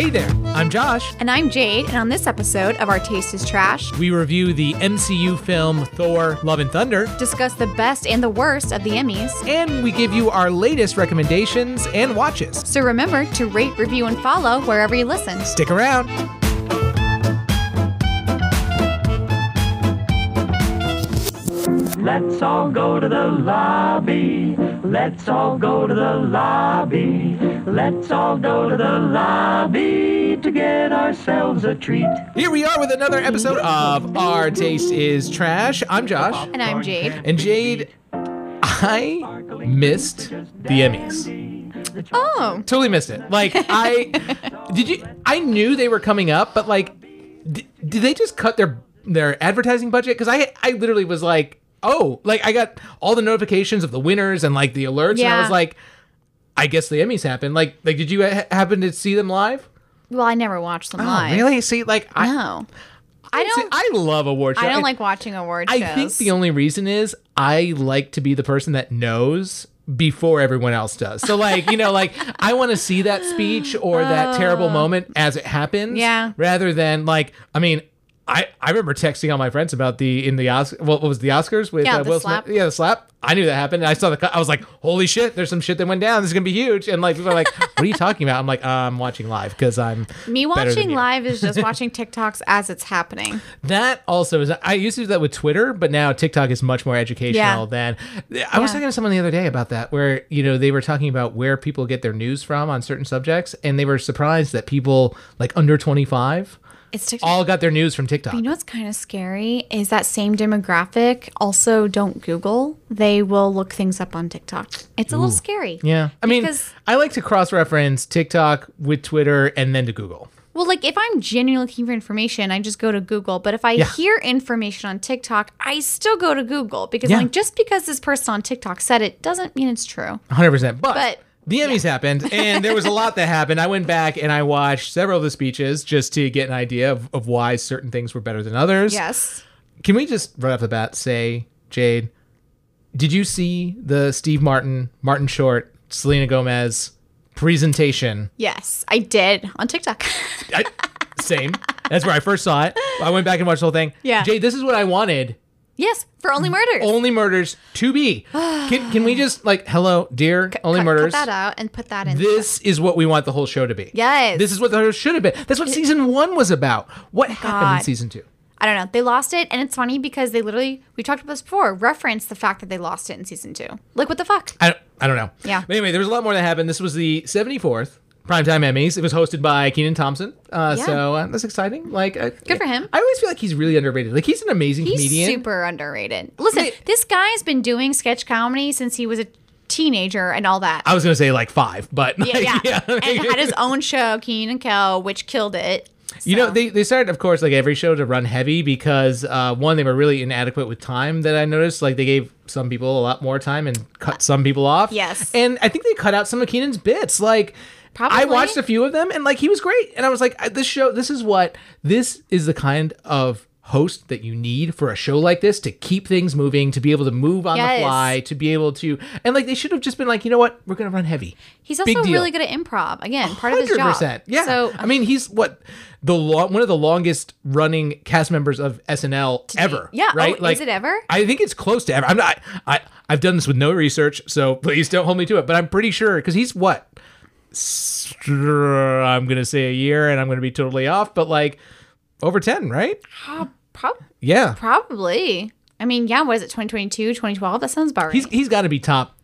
Hey there, I'm Josh. And I'm Jade, and on this episode of Our Taste is Trash, We review the MCU film Thor Love and Thunder, discuss the best and the worst of the Emmys. and we give you our latest recommendations and watches. So remember to rate, review, and follow wherever you listen. Stick around. Let's all go to the lobby. Let's all go to the lobby. Let's all go to the lobby to get ourselves a treat. Here we are with another episode of Our Taste is Trash. I'm Josh. And I'm Jade. And Jade, I missed the Emmys. Oh, Totally missed it. Like I did you I knew they were coming up, but like d- did they just cut their their advertising budget cuz I I literally was like, "Oh, like I got all the notifications of the winners and like the alerts and I was like, I guess the Emmys happened. Like like did you ha- happen to see them live? well, I never watched them Oh, live. really? See, like I No. I don't. I love award shows. I don't like watching award I shows. think the only reason is I like to be the person that knows before everyone else does. So like, you know, like I want to see that speech or that terrible oh. moment as it happens. Oh. Yeah. Rather than like, I mean, I, I remember texting all my friends about the in the Oscar what was the Oscars with Yeah, uh, the Will slap. Smith. Yeah, the slap. I knew that happened. And I saw the. cut. I was like, "Holy shit! There's some shit that went down. This is gonna be huge." And like people are like, "What are you talking about?" I'm like, uh, "I'm watching live because I'm Me watching you." live is just watching TikToks as it's happening. That also is. I used to do that with Twitter, but now TikTok is much more educational Yeah. than. I was Yeah. talking to someone the other day about that, where you know they were talking about where people get their news from on certain subjects, and they were surprised that people like under twenty five It's TikTok. all got their news from TikTok. You know what's kind of scary is that same demographic also don't Google. They will look things up on TikTok. It's a little scary. yeah, I mean, I like to cross reference TikTok with Twitter and then to Google. Well, like if I'm genuinely looking for information, I just go to Google. But if I Yeah. hear information on TikTok, I still go to Google because Yeah. like just because this person on TikTok said it doesn't mean it's true. 100 percent but, But- the emmys happened and there was a lot that happened. I went back and i watched several of the speeches just to get an idea of, of why certain things were better than others. Yes. can we just right off the bat say jade did you see the steve martin martin short selena gomez presentation? Yes, I did on TikTok. I, same. That's where i first saw it. I went back and watched the whole thing. Yeah. jade this is what i wanted yes, for only murders. only murders to be can, can we just like hello dear only cut, murders Cut that out and put that in. This is what we want the whole show to be. Yes. This is what the show should have been. That's what season one was about. What oh happened in season two? I don't know. They lost it, and it's funny because they literally we talked about this before. Reference the fact that they lost it in season two. Like what the fuck? I don't, I don't know. Yeah. But anyway, there was a lot more that happened. This was the 74th Primetime Emmys. It was hosted by Kenan Thompson. Uh, Yeah. So uh, that's exciting. Like, uh, Good for him. I always feel like he's really underrated. Like, he's an amazing He's comedian. super underrated. Listen, this guy's been doing sketch comedy since he was a teenager and all that. I was going to say like five, but yeah, yeah. like, and had his own show, Kenan and Kel, which killed it. You know, they, they started, of course, like every show to run heavy because uh, one, they were really inadequate with time. That I noticed, like they gave some people a lot more time and cut some people off. Yes. and I think they cut out some of Kenan's bits. Like, I watched a few of them, and like he was great. And I was like, this show, this is what this is the kind of host that you need for a show like this to keep things moving, to be able to move on Yes. the fly, to be able to, and like they should have just been like, you know what, we're gonna run heavy. He's also really good at improv. Again, part of his job. 100%. Yeah. So I mean, he's what the long, one of the longest running cast members of SNL ever. Yeah. Oh, right. Oh, is it ever? I think it's close to ever. I'm not. I I've done this with no research, so please don't hold me to it. But I'm pretty sure because he's what. I'm gonna say a year, and I'm gonna be totally off, but like over ten, right? prob- Yeah. probably. I mean, yeah. What is it? 2022, 2012? That sounds about right. He's he's got to be top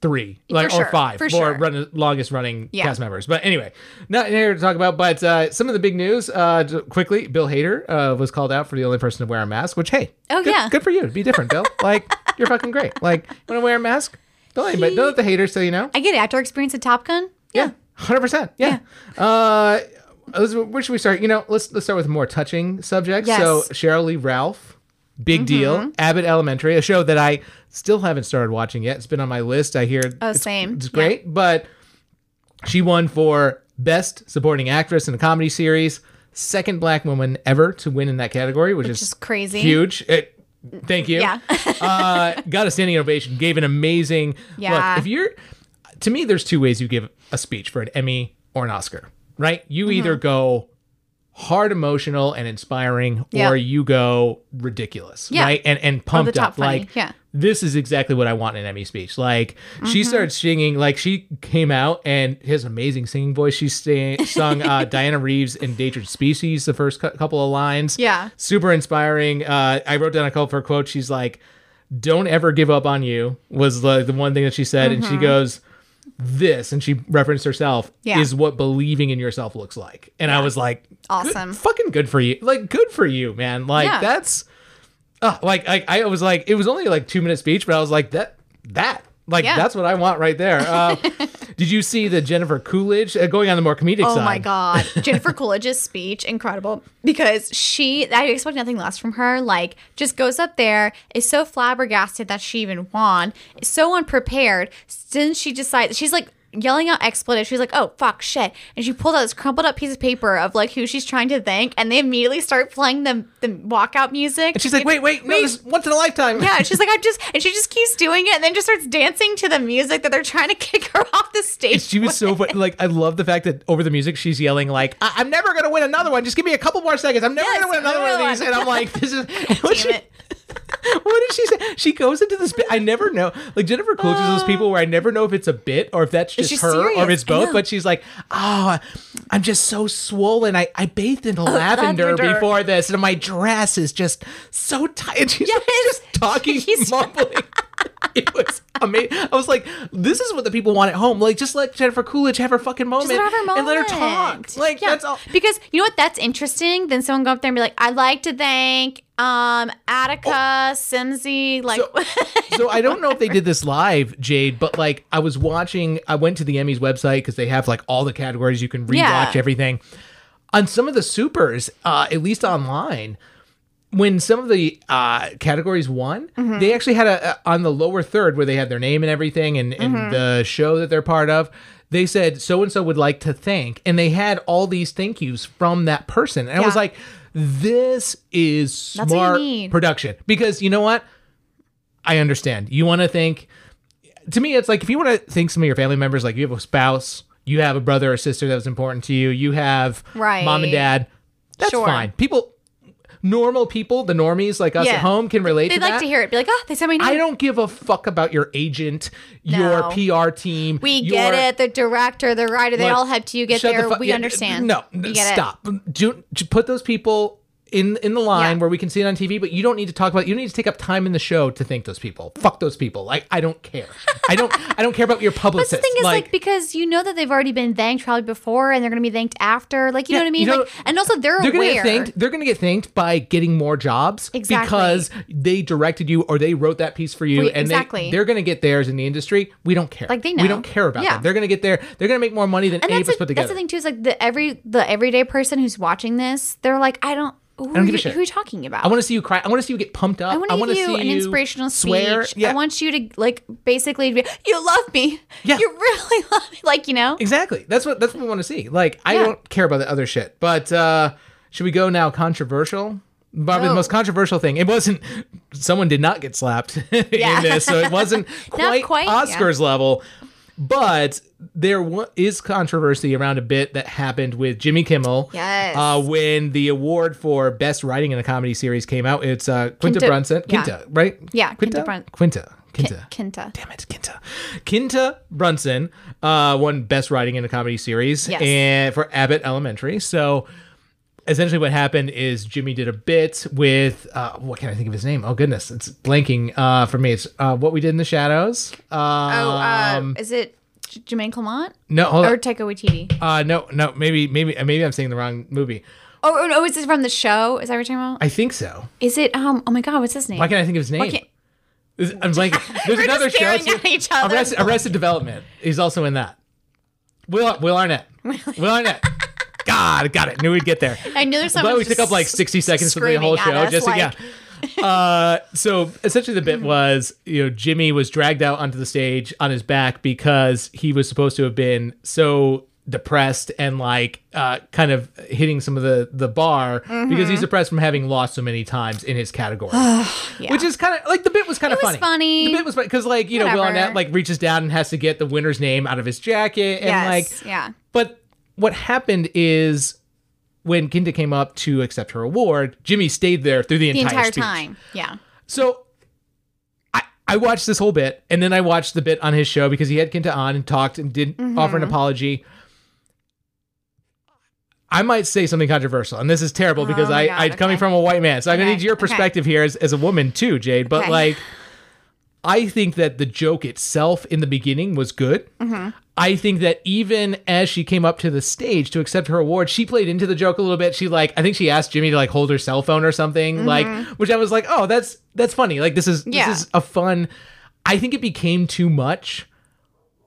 three, like or sure, five, for sure. run, longest running Yeah. cast members. But anyway, not here to talk about. But uh, some of the big news, uh, quickly, Bill Hader uh, was called out for the only person to wear a mask. Which hey, Oh, good, yeah. good for you. Be different, Bill. like you're fucking great. Like want to wear a mask? Don't anybody, don't let the haters say you know. I get it. After experience at Top Gun. Yeah, hundred percent. Yeah. Uh, where should we start? You know, let's let's start with more touching subjects. Yes. So Cheryl Lee Ralph, big Mm-hmm. deal. Abbott Elementary, a show that I still haven't started watching yet. It's been on my list. I hear Oh, it's, same. It's Yeah. great, but she won for best supporting actress in a comedy series. Second black woman ever to win in that category, which, Which is crazy. huge. It, thank you. Yeah. uh, got a standing ovation. Gave an amazing Yeah. look. If you're, to me, there's two ways you give a speech for an Emmy or an Oscar. right? You Mm-hmm. either go hard emotional and inspiring Yeah. or you go ridiculous, Yeah. right? And and pumped up funny, like yeah. this is exactly what I want in an Emmy speech. Like she Mm-hmm. started singing, like she came out and his amazing singing voice. She sang, sung uh, Diana Reeves' "Endangered Species" the first cou- couple of lines. Yeah. super inspiring. Uh, I wrote down a couple of her quotes. She's like, "Don't ever give up on you." Was like the one thing that she said, and she goes. This and she referenced herself. Yeah. is what believing in yourself looks like, and I was like, good- Awesome. fucking good for you, like good for you, man. Like Yeah. that's uh, like I, I was like it was only like two minute speech, but I was like that that like Yeah. that's what I want right there. Uh, did you see the Jennifer Coolidge uh, going on the more comedic Oh side? my god, Jennifer Coolidge's speech incredible because she I expect nothing less from her. Like just goes up there, is so flabbergasted that she even won, so unprepared. Then she decides she's like yelling out expletives. She's like, "Oh fuck, shit!" And she pulled out this crumpled up piece of paper of like who she's trying to thank, and they immediately start playing the the walkout music. And she's like, wait, wait, no, this is once in a lifetime. Yeah, she's like, I'm just, and she just keeps doing it, and then just starts dancing to the music that they're trying to kick her off the stage. She was so fun. like I love the fact that over the music she's yelling like I- I'm never gonna win another one. Just give me a couple more seconds. I'm never Yes, gonna win another one of these. And I'm like, this is what she, Damn it. what did she say? She goes into this bit. I never know. Like Jennifer Coolidge is those uh. people where I never know if it's a bit or if that's just her or if it's both. But she's like, oh, I'm just so swollen. I, I bathed in lavender, lavender. before this, and my dress is just so tight. And she's like, Yes. just talking, She's- mumbling. it was amazing. I was like, this is what the people want at home. Like, just let Jennifer Coolidge have her fucking moment, Just let her her and let her talk. Like, Yeah. that's all. Because you know what? That's interesting. Then someone go up there and be like, "I'd like to thank um Attica Simsy." Like, So, so I don't know if they did this live, Jade, but like I was watching, I went to the Emmys website because they have like all the categories you can rewatch Yeah. everything. On some of the supers, uh, at least online, when some of the uh, categories won, Mm-hmm. they actually had a, a on the lower third where they had their name and everything and, and Mm-hmm. the show that they're part of. They said so and so would like to thank, and they had all these thank yous from that person, and I was like, "This is That's what you smart production." Because you know what, I understand. You want to thank. To me, it's like if you want to thank some of your family members, like you have a spouse, you have a brother or sister that was important to you, you have Right. mom and dad. That's Sure. fine. People, normal people, the normies like us Yeah. at home can relate they'd to like that. to hear it. Be like, "Oh, they said my name." I don't give a fuck about your agent, your PR team. we your, get it. The director, the writer, they Look, all helped you get shut the there. fu- we yeah, understand. No, we get stop. Do, do put those people in in the line Yeah. where we can see it on TV, but you don't need to talk about. You don't need to take up time in the show to thank those people. Fuck those people. Like I don't care. I don't. I don't care about your publicist. But the thing is, like, because you know that they've already been thanked probably before, and they're going to be thanked after. Like, you Yeah, know what I mean? you know, like, and also they're, they're gonna aware. get thanked. They're gonna get thanked by getting more jobs Exactly. because they directed you or they wrote that piece for you, Wait, and exactly. they they're gonna get theirs in the industry. We don't care. Like, they know. We don't care about Yeah. that. They're gonna get there. They're gonna make more money than and any of us put together. that's the thing too. Is like the every the everyday person who's watching this, they're like, I don't. Who, don't are give a you, shit. who are you talking about? I want to see you cry. I want to see you get pumped up. I want to give you see an inspirational swear. speech. Yeah, I want you to like basically be, you love me. Yeah. You really love me. Like, you know? exactly. That's what that's what we want to see. Like I Yeah. don't care about the other shit. But uh should we go now? Controversial. Probably the most controversial thing. It wasn't. Someone did not get slapped Yeah. in this, so it wasn't quite, quite, yeah. Oscars level. But there wa- is controversy around a bit that happened with Jimmy Kimmel. Yes. Uh, when the award for best writing in a comedy series came out, it's uh, Quinta, Quinta- Brunson. yeah. Quinta, right? Yeah, Quinta. Quinta Brun- Quinta. Quinta. Kinta. Damn it, Kinta. Kinta Brunson uh, won Best Writing in a Comedy Series Yes. and for Abbott Elementary. So essentially, what happened is Jimmy did a bit with uh, what can I think of his name? Oh goodness, it's blanking uh, for me. It's uh, what we did in the shadows. Um, Oh, uh, is it J- Jermaine Clement? no, hold Or on. Taika Waititi? Uh, no, no, maybe, maybe, maybe I'm saying the wrong movie. Oh, oh, no, is this from the show? Is that what you're talking about? I think so. Is it, um, oh my God, what's his name? Why can't I think of his name? can't- I'm blanking. There's another show. staring at each other. Arrested, Arrested Development. He's also in that. Will Will Arnett. Will Arnett. God, got it. Knew we'd get there. I knew there's something. But we took up like 60 seconds for the whole show. us, Just like- yeah. Uh, so essentially, the bit was you know Jimmy was dragged out onto the stage on his back because he was supposed to have been so depressed and like uh, kind of hitting some of the the bar because Mm-hmm. he's depressed from having lost so many times in his category. Yeah. Which is kind of like the bit was kind of funny. funny. The bit was funny because like you know Will Whatever. Arnett like reaches down and has to get the winner's name out of his jacket and yes, like yeah. but what happened is when Kinta came up to accept her award, Jimmy stayed there through the, The entire, entire time. Yeah. So I I watched this whole bit and then I watched the bit on his show because he had Kinta on and talked and did Mm-hmm. offer an apology. I might say something controversial, and this is terrible because Oh I, God, I coming from a white man, so I'm gonna need your okay. perspective here as, as a woman too, Jade. But Okay. like, I think that the joke itself in the beginning was good. Mm-hmm. I think that even as she came up to the stage to accept her award, she played into the joke a little bit. She like, I think she asked Jimmy to like hold her cell phone or something, like, which I was like, oh, that's that's funny. Like this is Mm-hmm. Yeah. this is a fun. I think it became too much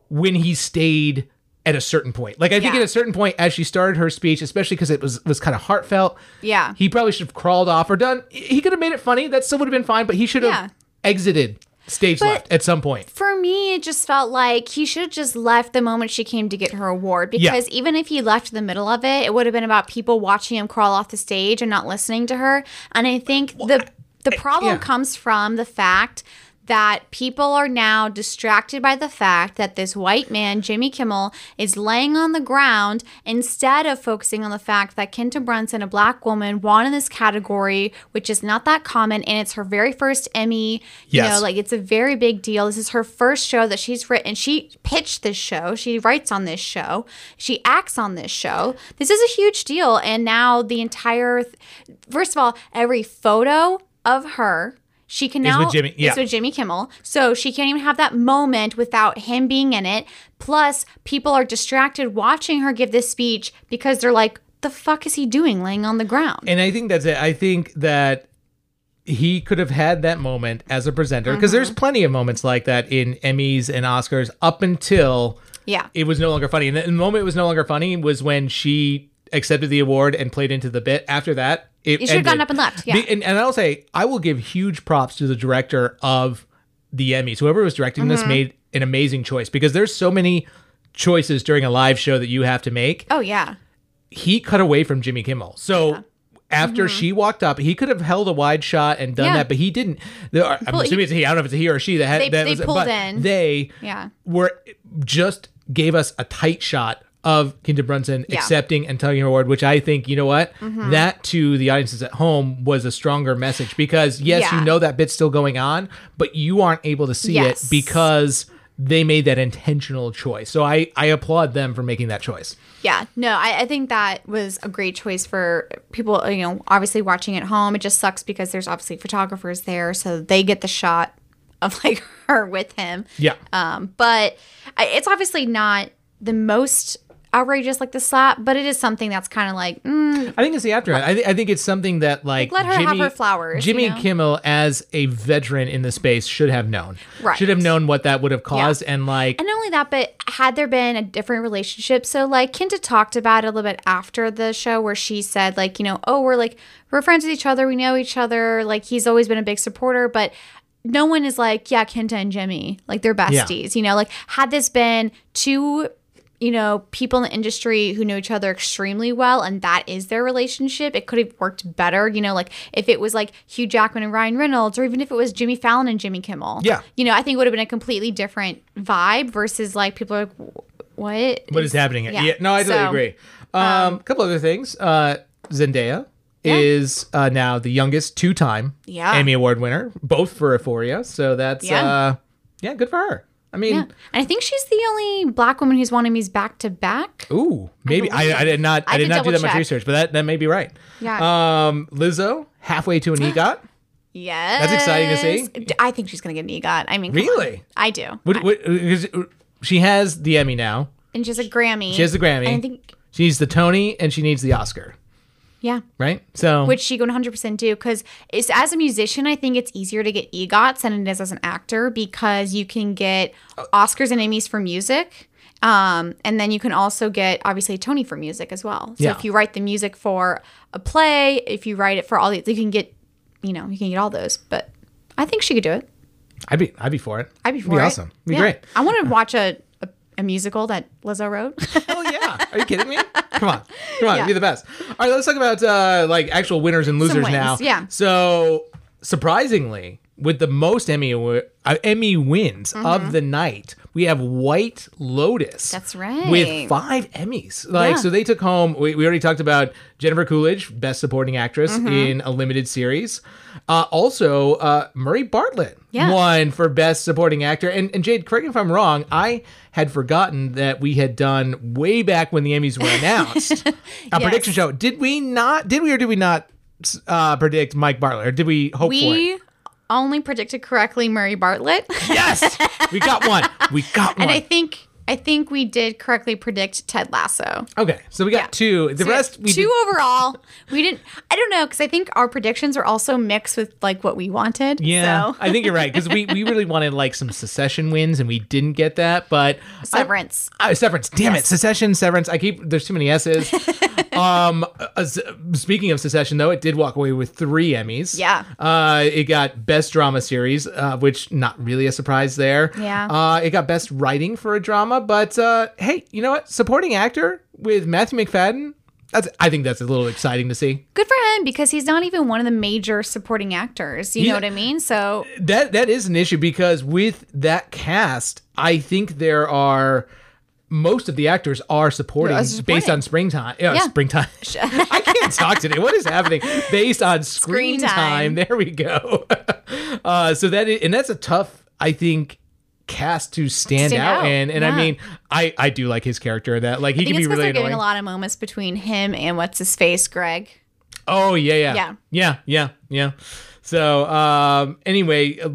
when he stayed at a certain point. Like I think at a certain point, as she started her speech, especially because it was was kind of heartfelt. Yeah. he probably should have crawled off or done. He could have made it funny. That still would have been fine. But he should have Yeah. exited stage But- left at some point. For me, it just felt like he should have just left the moment she came to get her award. Yeah. Because even if he left the middle of it, it would have been about people watching him crawl off the stage and not listening to her. And I think the the problem yeah. comes from the fact that people are now distracted by the fact that this white man, Jimmy Kimmel, is laying on the ground instead of focusing on the fact that Kinta Brunson, a black woman, won in this category, which is not that common, and it's her very first Emmy. You Yes. know, like it's a very big deal. This is her first show that she's written. She pitched this show. She writes on this show. She acts on this show. This is a huge deal. And now the entire, th- first of all, every photo of her. She can now with Jimmy- yeah. is with Jimmy Kimmel, so she can't even have that moment without him being in it. Plus, people are distracted watching her give this speech because they're like, "The fuck is he doing, laying on the ground?" And I think that's it. I think that he could have had that moment as a presenter because Mm-hmm. there's plenty of moments like that in Emmys and Oscars up until yeah, it was no longer funny. And the moment it was no longer funny was when she accepted the award and played into the bit. After that, it You should have gotten up and left, yeah. And, and I'll say I will give huge props to the director of the Emmys. Whoever was directing this Mm-hmm. made an amazing choice because there's so many choices during a live show that you have to make oh yeah, he cut away from Jimmy Kimmel. So after she walked up, he could have held a wide shot and done Mm-hmm. Yeah. that, but he didn't. There are, I'm Pull- assuming it's he. I don't know if it's he or she that had They- that they was, pulled in. They Yeah. were just gave us a tight shot of Kinta Brunson Yeah. Mm-hmm. accepting and telling her award, which I think you know what that to the audiences at home was a stronger message because yes, Yeah. you know that bit's still going on, but you aren't able to see Yes. it because they made that intentional choice. So I I applaud them for making that choice. Yeah, no, I, I think that was a great choice for people, you know, obviously watching at home. It just sucks because there's obviously photographers there, so they get the shot of like her with him. Yeah. Um, but I- it's obviously not the most outrageous like the slap, but it is something that's kind of like, mm, I think it's the aftermath. I, th- I think it's something that like, Like, let her have her flowers, Jimmy you know? Kimmel, as a veteran in the space, should have known. Right. Should have known what that would have caused, and like, And not only that, but had there been a different relationship? So, like, Kinta talked about it a little bit after the show where she said, like, you know, oh, we're like, we're friends with each other. We know each other. Like, he's always been a big supporter, but no one is like, yeah, Kinta and Jimmy, like, they're besties, you know? Like, had this been two, you know, people in the industry who know each other extremely well and that is their relationship, it could have worked better. You know, like, if it was like Hugh Jackman and Ryan Reynolds, or even if it was Jimmy Fallon and Jimmy Kimmel. Yeah. You know, I think it would have been a completely different vibe versus like people are like, what? what is happening? Yeah. yeah. no, I totally So, agree. Um, a couple other things. Uh, Zendaya is uh, now the youngest two-time Yeah. Emmy Award winner, both for Euphoria. So that's Yeah. uh, yeah, good for her. I mean, Yeah. And I think she's the only black woman who's won Emmys back to back. Ooh, maybe I, I, did not I, I did not do that much research, but that, that may be right. Yeah. Um, Lizzo halfway to an EGOT. Yes. That's exciting to see. I think she's going to get an EGOT. I mean, come on. Really? I do. What, she has the Emmy now. And she has a Grammy. She has the Grammy. And I think, She needs the Tony and she needs the Oscar, yeah. right? So Which she can 100% do because as a musician, I think it's easier to get EGOTs than it is as an actor because you can get Oscars and Emmys for music. Um, and then you can also get obviously Tony for music as well. So Yeah. if you write the music for a play, if you write it for all these, you can get, you know, you can get all those. But I think she could do it. I'd be I'd be for it. I'd be for It'd for it. awesome. It'd be Yeah. great. I want to watch a, a, musical that Lizzo wrote. Oh yeah. Are you kidding me? Come on. Come on, Yeah. be the best. All right, let's talk about uh like actual winners and losers now. yeah. So surprisingly, with the most Emmy uh, Emmy wins Mm-hmm. of the night, we we have White Lotus. That's right. With five Emmys. Like, Yeah. so they took home, we, we already talked about Jennifer Coolidge, Best Supporting Actress Mm-hmm. in a limited series. Uh, also, uh, Murray Bartlett Yeah. won for Best Supporting Actor. And, and Jade, correct me if I'm wrong, I had forgotten that we had done way back when the Emmys were announced a Yes. prediction show. Did we not, did we or did we not uh, predict Mike Bartlett? Or did we hope for it? Only predicted correctly Murray Bartlett. Yes, we got one. We got one. and I think I think we did correctly predict Ted Lasso. okay, so we got Yeah. two. The So rest we two did, overall. We didn't. I don't know because I think our predictions are also mixed with like what we wanted. Yeah, So. I think you're right because we, we really wanted like some Succession wins and we didn't get that. But Severance. I, severance, damn it, Yes. secession, severance. I keep there's too many S's. um, uh, speaking of Succession, though, it did walk away with three Emmys. Yeah. Uh, it got best drama series, uh, which not really a surprise there. Yeah. Uh, it got best writing for a drama, but uh, hey, you know what? Supporting actor with Matthew Macfadyen. That's I think that's a little exciting to see. Good for him because he's not even one of the major supporting actors. You Yeah. know what I mean? So that that is an issue because with that cast, I think there are most of the actors are supporting Yeah, based on springtime. Yeah, Yeah. springtime. I can't talk today. What is happening? Based on screen, Screen time. time. There we go. uh, so that is, and that's a tough, I think, cast to stand, Stand out. out, And and I mean, I I do like his character that. Like he can be really they're annoying. giving a lot of moments between him and what's his face, Greg. Oh yeah, yeah, Yeah. yeah, yeah, yeah. So um, anyway, uh,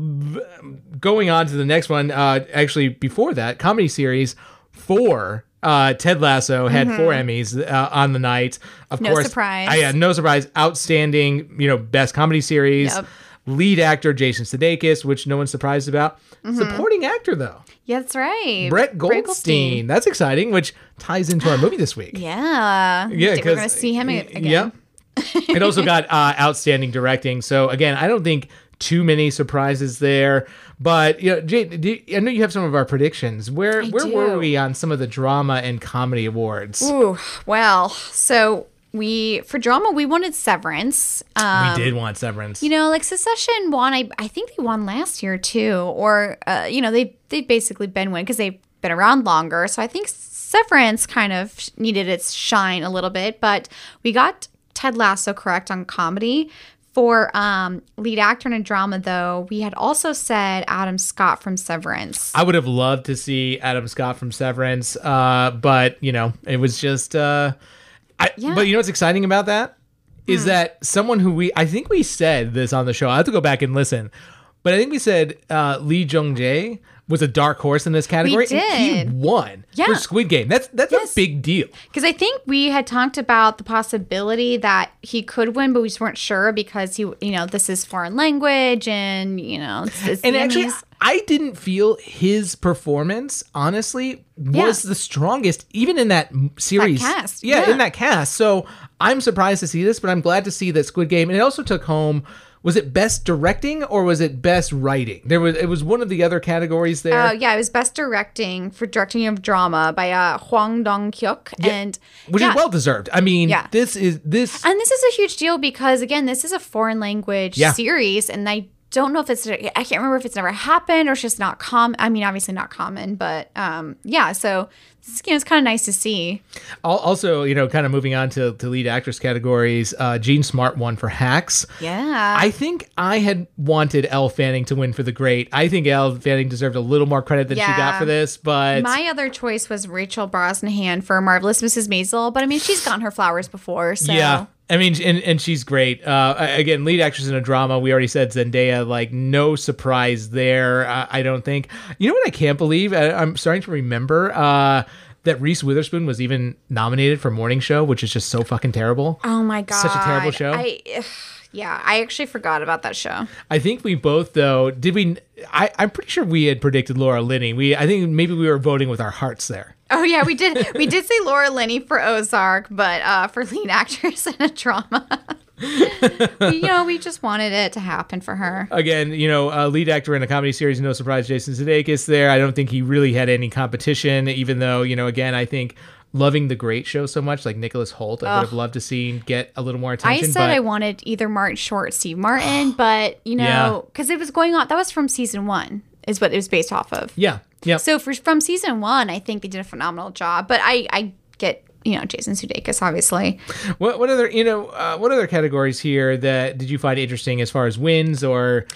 going on to the next one. Uh, actually, before that, comedy series four. Uh, Ted Lasso had four Emmys uh, on the night. Of Mm-hmm. No course, surprise. I, yeah, no surprise. Outstanding, you know, best comedy series. Yep. Lead actor Jason Sudeikis, which no one's surprised about. Mm-hmm. Supporting actor though, Yeah, that's right. Brett Goldstein. That's exciting, which ties into our movie this week. Yeah. Yeah, we're gonna see him again. Yeah. it also got uh, outstanding directing. So again, I don't think too many surprises there. But you know, Jay, do you- I know you have some of our predictions. Where I where were we on some of the drama and comedy awards? Ooh, well, so we for drama we wanted Severance. Um, we did want Severance. You know, like Succession won. I I think they won last year too, or uh, you know they they've basically been win because they've been around longer. So I think Severance kind of needed its shine a little bit, but we got Ted Lasso correct on comedy. For um, lead actor in a drama, though, we had also said Adam Scott from Severance. I would have loved to see Adam Scott from Severance, uh, but you know, it was just. Uh, I, Yeah. Hmm. But you know what's exciting about that is that someone who we I think we said this on the show. I have to go back and listen, but I think we said uh, Lee Jung Jae was a dark horse in this category, and did. he won Yeah. for Squid Game. That's that's Yes. a big deal. Because I think we had talked about the possibility that he could win, but we just weren't sure because he, you know, this is foreign language and, you know, it's, it's And actually. I didn't feel his performance, honestly, was Yeah. the strongest, even in that series. cast, Yeah, yeah. in that cast. So I'm surprised to see this, but I'm glad to see that Squid Game. And it also took home. Was it best directing or was it best writing? There was it was one of the other categories there. Uh, yeah, it was best directing for directing of drama by uh, Hwang Dong Hyuk, and which yeah. is well deserved. I mean, Yeah. this is this And this is a huge deal because again, this is a foreign language Yeah. series, and I don't know if it's I can't remember if it's never happened or it's just not common. I mean, obviously not common, but um, yeah. So this, you know, it's kind of nice to see. Also, you know, kind of moving on to, to lead actress categories. Uh, Jean Smart won for Hacks. Yeah, I think I had wanted Elle Fanning to win for The Great. I think Elle Fanning deserved a little more credit than she got for this, but My other choice was Rachel Brosnahan for Marvelous Mrs. Maisel, but I mean, she's gotten her flowers before, so yeah. I mean, and, and she's great. Uh, again, lead actress in a drama. We already said Zendaya. Like, no surprise there. Uh, I don't think. You know what? I can't believe. I, I'm starting to remember uh, that Reese Witherspoon was even nominated for Morning Show, which is just so fucking terrible. Oh my god, Such a terrible show. I, yeah, I actually forgot about that show. I think we both though. Did we? I, I'm pretty sure we had predicted Laura Linney. We. I think maybe we were voting with our hearts there. Oh yeah, we did. we did say Laura Linney for Ozark, but uh, for lead actress in a drama, you know, we just wanted it to happen for her. again, you know, uh, lead actor in a comedy series, no surprise, Jason Sudeikis there. I don't think he really had any competition, even though, you know, again, I think loving the Great Show so much, like Nicholas Hoult, I would have loved to see get a little more attention. I said but I wanted either Martin Short, or Steve Martin, but you know, because it was going on. That was from season one, is what it was based off of. Yeah. Yeah. So for, from season one, I think they did a phenomenal job. But I, I get you know Jason Sudeikis obviously. what what other you know uh, what other categories here that did you find interesting as far as wins or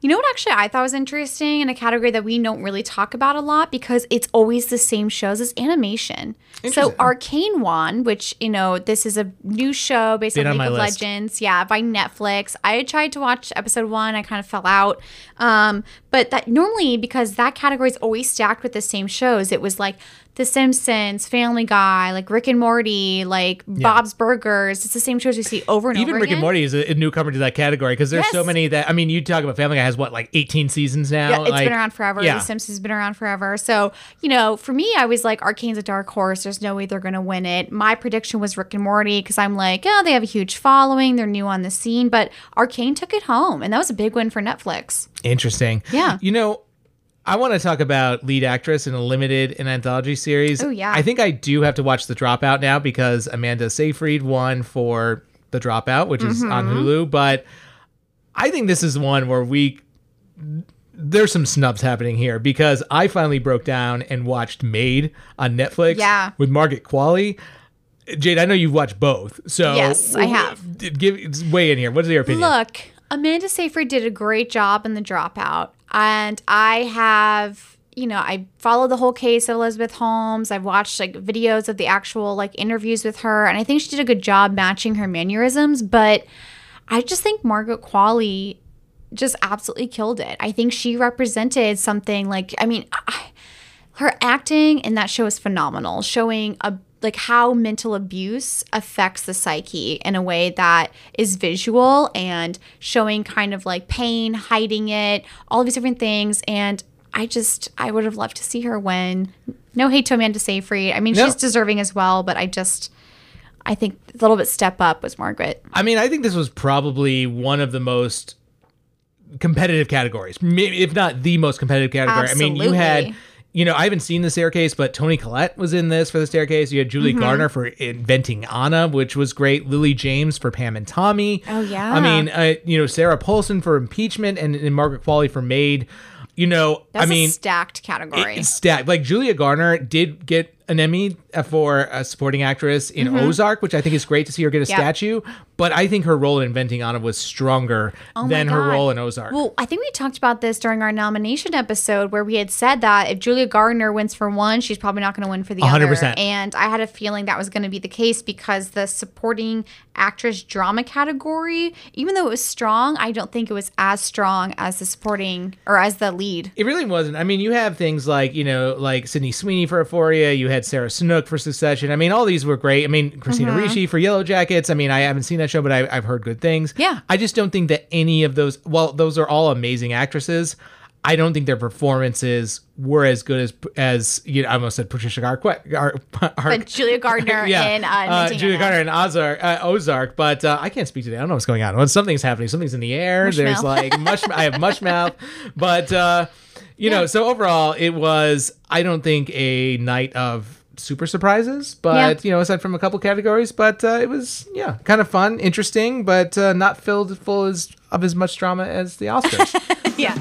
You know what actually I thought was interesting in a category that we don't really talk about a lot because it's always the same shows as animation. So Arcane won, which you know this is a new show based Been on on League of list. Legends, yeah, by Netflix. I tried to watch episode one, I kind of fell out. Um, but that normally because that category is always stacked with the same shows, it was like The Simpsons, Family Guy, like Rick and Morty, like Bob's Burgers. It's the same shows we see over and over. even over Rick again. and Morty is a, a newcomer to that category because there's so many that I mean you talk about Family Guy has what like 18 seasons now. Yeah, it's like, been around forever. Yeah. The Simpsons has been around forever. So, you know, for me, I was like, Arcane's a dark horse. There's no way they're going to win it. My prediction was Rick and Morty because I'm like, oh, they have a huge following. They're new on the scene. But Arcane took it home, and that was a big win for Netflix. Interesting. Yeah. You know, I want to talk about lead actress in a limited and anthology series. Oh, yeah. I think I do have to watch The Dropout now because Amanda Seyfried won for The Dropout, which is on Mm-hmm. Hulu. But I think this is one where we there's some snubs happening here because I finally broke down and watched Maid on Netflix. Yeah. With Margaret Qualley. Jade, I know you've watched both. So Yes, I have. Give weigh in here. What is your opinion? Look, Amanda Seyfried did a great job in The Dropout. And I have, you know, I followed the whole case of Elizabeth Holmes. I've watched like videos of the actual like interviews with her. And I think she did a good job matching her mannerisms. But I just think Margaret Qualley just absolutely killed it. I think she represented something like, I mean, I, her acting in that show is phenomenal, showing a like how mental abuse affects the psyche in a way that is visual and showing kind of like pain, hiding it, all these different things. And I just I would have loved to see her win. No hate to Amanda Seyfried. I mean, No. she's deserving as well, but I just I think a little bit step up was Margaret. I mean, I think this was probably one of the most competitive categories, if not the most competitive category. I mean, you had, Absolutely. You know, I haven't seen the staircase, but Toni Collette was in this for the staircase. You had Julie Mm-hmm. Garner for inventing Anna, which was great. Lily James for Pam and Tommy. Oh, yeah. I mean, uh, you know, Sarah Paulson for impeachment and, and Margaret Qualley for Maid. You know, That's I mean, a stacked category. stacked. Like Julia Garner did get an Emmy for a supporting actress in Mm-hmm. Ozark, which I think is great to see her get a statue. But I think her role in inventing Anna was stronger Oh than her role in Ozark. Well, I think we talked about this during our nomination episode where we had said that if Julia Gardner wins for one, she's probably not going to win for the other. 100%. And I had a feeling that was going to be the case because the supporting actress drama category, even though it was strong, I don't think it was as strong as the supporting or as the lead. It really wasn't. I mean, you have things like, you know, like Sydney Sweeney for Euphoria, you had Sarah Snook for Succession. I mean, all these were great. I mean, Christina mm-hmm. Ricci for Yellow Jackets. I mean, I haven't seen that show, but I, I've heard good things. Yeah. I just don't think that any of those, well, those are all amazing actresses. I don't think their performances were as good as, as you know, I almost said Patricia Arquette. Ar, Ar, But Julia Gardner in uh, Inventing Julia Gardner in Ozark, uh, Ozark, but uh, I can't speak today. I don't know what's going on. Well, something's happening. Something's in the air. There's Mushmouth. like mush. I have mush mouth, but uh, you know. So overall, it was. I don't think a night of super surprises, but Yeah. you know, aside from a couple categories, but uh, it was yeah, kind of fun, interesting, but uh, not filled full as of as much drama as the Oscars. Yeah.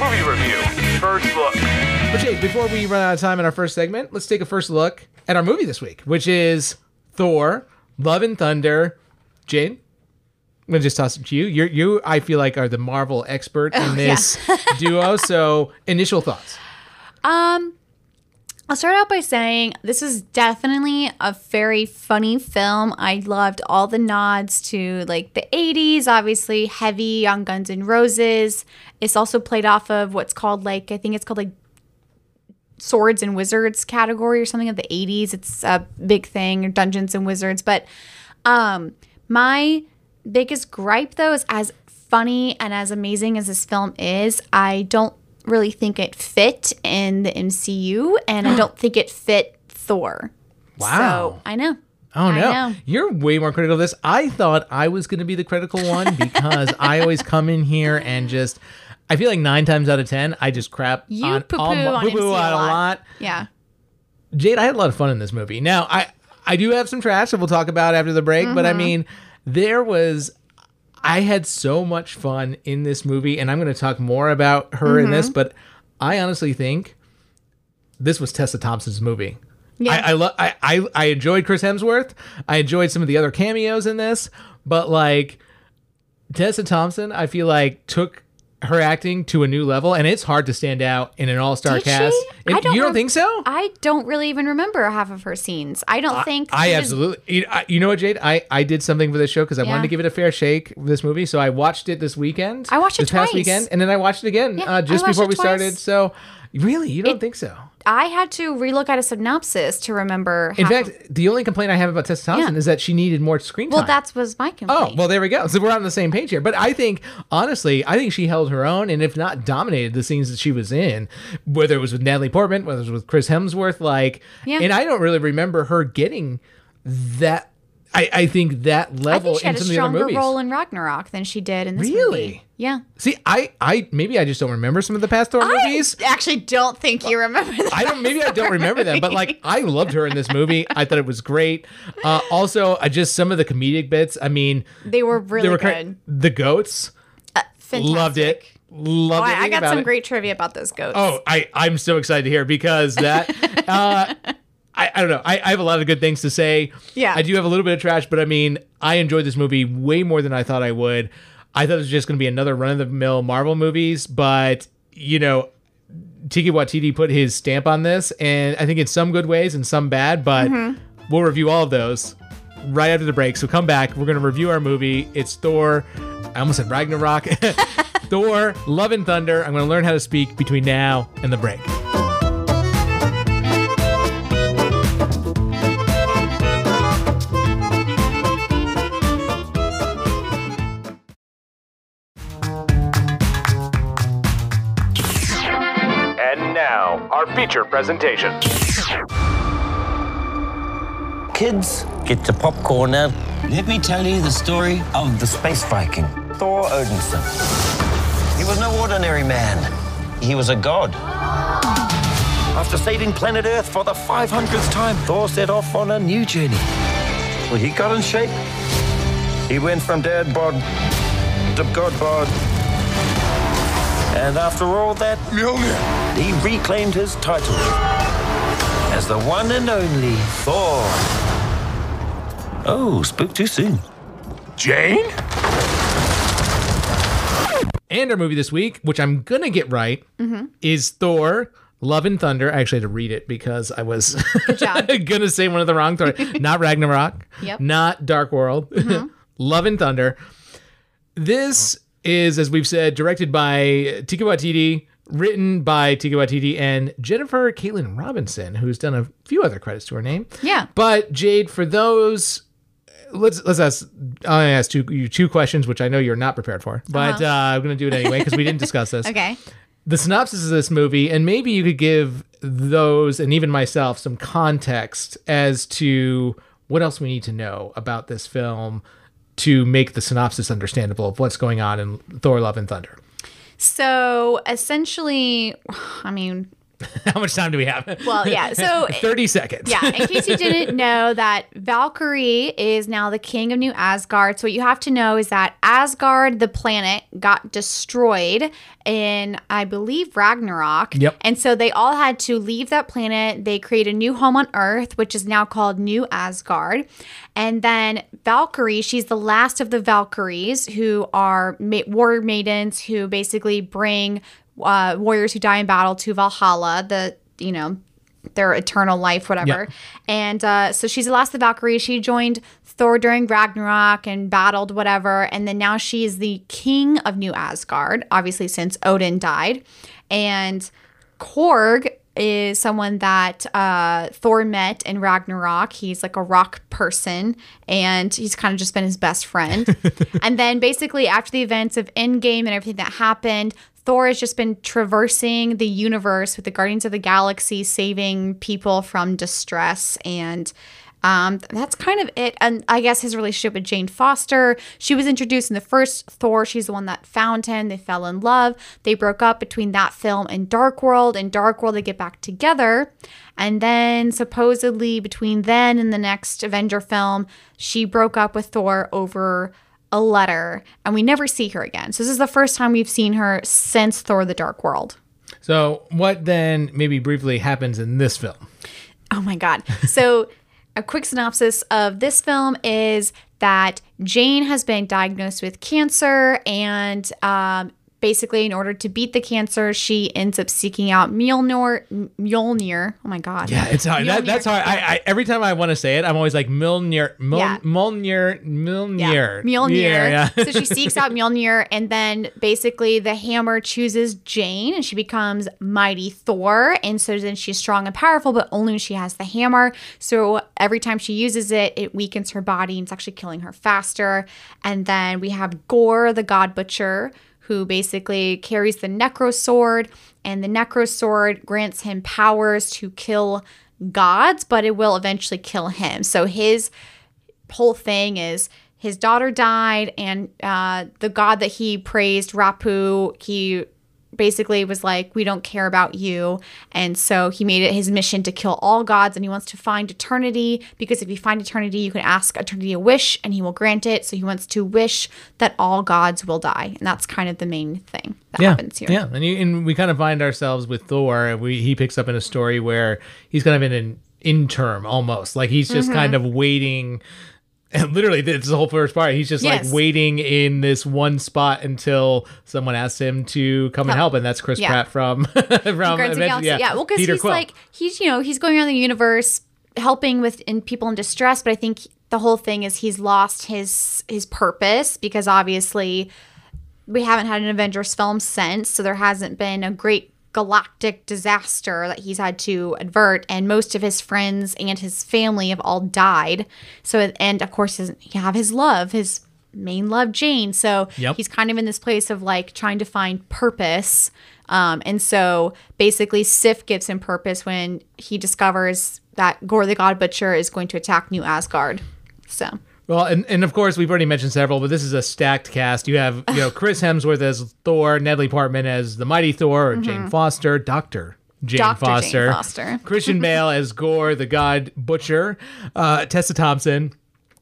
Movie review. First look. But Jake, before we run out of time in our first segment, let's take a first look at our movie this week, which is Thor: Love and Thunder. Jane, I'm gonna just toss it to you. You, you, I feel like, are the Marvel expert in this duo. So, initial thoughts. Um, I'll start out by saying this is definitely a very funny film. I loved all the nods to like the 80s, obviously heavy on Guns N' Roses. It's also played off of what's called like I think it's called like swords and wizards category or something of the 80s. It's a big thing, or Dungeons and Wizards. But um, my biggest gripe though is as funny and as amazing as this film is, I don't really think it fit in the MCU and I don't think it fit Thor. Wow. So I know. Oh no, know. you're way more critical of this. I thought I was going to be the critical one because I always come in here and just. I feel like nine times out of ten, I just crap You on poo-poo all, on poo-poo a lot. lot. Yeah. Jade, I had a lot of fun in this movie. Now, I I do have some trash that we'll talk about after the break, but I Mm-hmm. mean, there was I had so much fun in this movie, and I'm going to talk more about her in Mm-hmm. this, but I honestly think this was Tessa Thompson's movie. Yeah. I I, lo- I I I enjoyed Chris Hemsworth. I enjoyed some of the other cameos in this, but like Tessa Thompson, I feel like took her acting to a new level, and it's hard to stand out in an all-star Did she? cast. I don't you don't rem- think so? I don't really even remember half of her scenes. I don't think I she was- absolutely. You, I- you know what, Jade? I, I did something for this show because I wanted to give it a fair shake. This movie, so I watched it this weekend. I watched it this past twice. weekend, and then I watched it again Yeah, uh, just before we twice. started. So, really, you don't It- think so? I had to relook at a synopsis to remember. In fact, the only complaint I have about Tessa Thompson Yeah. is that she needed more screen time. well, that was my complaint. Oh, well, there we go. So we're on the same page here. But I think, honestly, I think she held her own, and if not dominated the scenes that she was in, whether it was with Natalie Portman, whether it was with Chris Hemsworth, like, Yeah. and I don't really remember her getting that. I, I think that level I think she in had a some of the other stronger movies. role in Ragnarok than she did in this Really? movie. Yeah. See, I, I maybe I just don't remember some of the past Thor movies. I actually don't think you remember that. I don't. Maybe I don't remember them, but like I loved her in this movie. I thought it was great. Uh, also, I just some of the comedic bits. I mean, They were really they were good. kind the goats. Fantastic. Loved it. Loved Oh, I, I got some it. great trivia about those goats. Oh, I I'm so excited to hear because that. uh, I, I don't know. I, I have a lot of good things to say. Yeah. I do have a little bit of trash, but I mean, I enjoyed this movie way more than I thought I would. I thought it was just going to be another run of the mill Marvel movies, but you know, Taika Waititi put his stamp on this, and I think in some good ways and some bad, but Mm-hmm. we'll review all of those right after the break. So come back. We're going to review our movie. It's Thor. I almost said Ragnarok. Thor, Love and Thunder. I'm going to learn how to speak between now and the break. Feature presentation. Kids, get your popcorn now. Let me tell you the story of the space Viking, Thor Odinson. He was no ordinary man, he was a god. After saving planet Earth for the 500th time, Thor set off on a new journey. Well, he got in shape. He went from dad bod to god bod. And after all that, he reclaimed his title as the one and only Thor. Oh, spoke too soon. Jane? And our movie this week, which I'm going to get right, Mm-hmm. is Thor. Love and Thunder. I actually had to read it because I was gonna say one of the wrong Thor. Not Ragnarok. Yep. Mm-hmm. Not Dark World. Love and Thunder. This is, as we've said, directed by Taika Waititi, written by Taika Waititi and Jennifer Kaytin Robinson, who's done a few other credits to her name. Yeah. But Jade, for those, let's let's ask. I ask two you two questions, which I know you're not prepared for, but uh I'm going to do it anyway because we didn't discuss this. Uh-huh. Okay. The synopsis of this movie, and maybe you could give those and even myself some context as to what else we need to know about this film to make the synopsis understandable of what's going on in Thor: Love and Thunder. So essentially, I mean, How much time do we have? well, yeah. So thirty seconds. yeah, in case you didn't know that Valkyrie is now the king of New Asgard. So what you have to know is that Asgard, the planet, got destroyed in I believe Ragnarok. Yep. And so they all had to leave that planet. They create a new home on Earth, which is now called New Asgard. And then Valkyrie, she's the last of the Valkyries who are ma- war maidens who basically bring uh, warriors who die in battle to Valhalla, the you know their eternal life, whatever. Yeah. And uh, so she's the last of the Valkyries. She joined Thor during Ragnarok and battled whatever. And then now she is the king of New Asgard, obviously, since Odin died. And Korg is someone that uh, Thor met in Ragnarok. He's like a rock person, and he's kind of just been his best friend. and then basically, after the events of Endgame and everything that happened, Thor has just been traversing the universe with the Guardians of the Galaxy, saving people from distress and. Um, that's kind of it. And I guess his relationship with Jane Foster, she was introduced in the first Thor. She's the one that found him. They fell in love. They broke up between that film and Dark World. In Dark World, they get back together. And then supposedly between then and the next Avenger film, she broke up with Thor over a letter, and we never see her again. So this is the first time we've seen her since Thor: The Dark World. So, what then maybe briefly happens in this film? Oh my God. So, a quick synopsis of this film is that Jane has been diagnosed with cancer, and um, basically, in order to beat the cancer, she ends up seeking out Mjolnir. Mjolnir. Oh my God. Yeah, it's hard. That, that's hard. I, I every time I want to say it, I'm always like Mil, Yeah. Mjolnir, Mjolnir, Mjolnir. Yeah, yeah. so she seeks out Mjolnir, and then basically the hammer chooses Jane, and she becomes Mighty Thor. And so then she's strong and powerful, but only when she has the hammer. So every time she uses it, it weakens her body, and it's actually killing her faster. And then we have Gore, the God Butcher, who basically carries the Necro Sword, and the Necro Sword grants him powers to kill gods, but it will eventually kill him. So his whole thing is his daughter died and uh, the god that he praised rapu he basically was like we don't care about you and so he made it his mission to kill all gods and he wants to find eternity because if you find eternity you can ask eternity a wish and he will grant it so he wants to wish that all gods will die and that's kind of the main thing that yeah, happens here Yeah, and, you, and we kind of find ourselves with Thor. And we he picks up in a story where he's kind of in an interim almost, like he's just kind Mm-hmm. of waiting. And literally, this is the whole first part. He's just Yes. like waiting in this one spot until someone asks him to come and help, and that's Chris Yeah. Pratt from from Guardians of the Avengers- Galaxy. Yeah, well, because he's Quill. like he's you know he's going around the universe helping with in people in distress, but I think the whole thing is he's lost his his purpose because obviously we haven't had an Avengers film since, so there hasn't been a great galactic disaster that he's had to avert and most of his friends and his family have all died. So and of course his, you have his love his main love jane. So Yep. he's kind of in this place of like trying to find purpose. Um, and so basically sif gives him purpose when he discovers that gore the god butcher is going to attack new asgard. So Well, and, and of course we've already mentioned several, but this is a stacked cast. You have you know Chris Hemsworth as Thor, Natalie Portman as the Mighty Thor, or Jane Foster, Doctor Jane Dr. Jane Foster, Foster. Christian Bale as Gore, the God Butcher, uh, Tessa Thompson.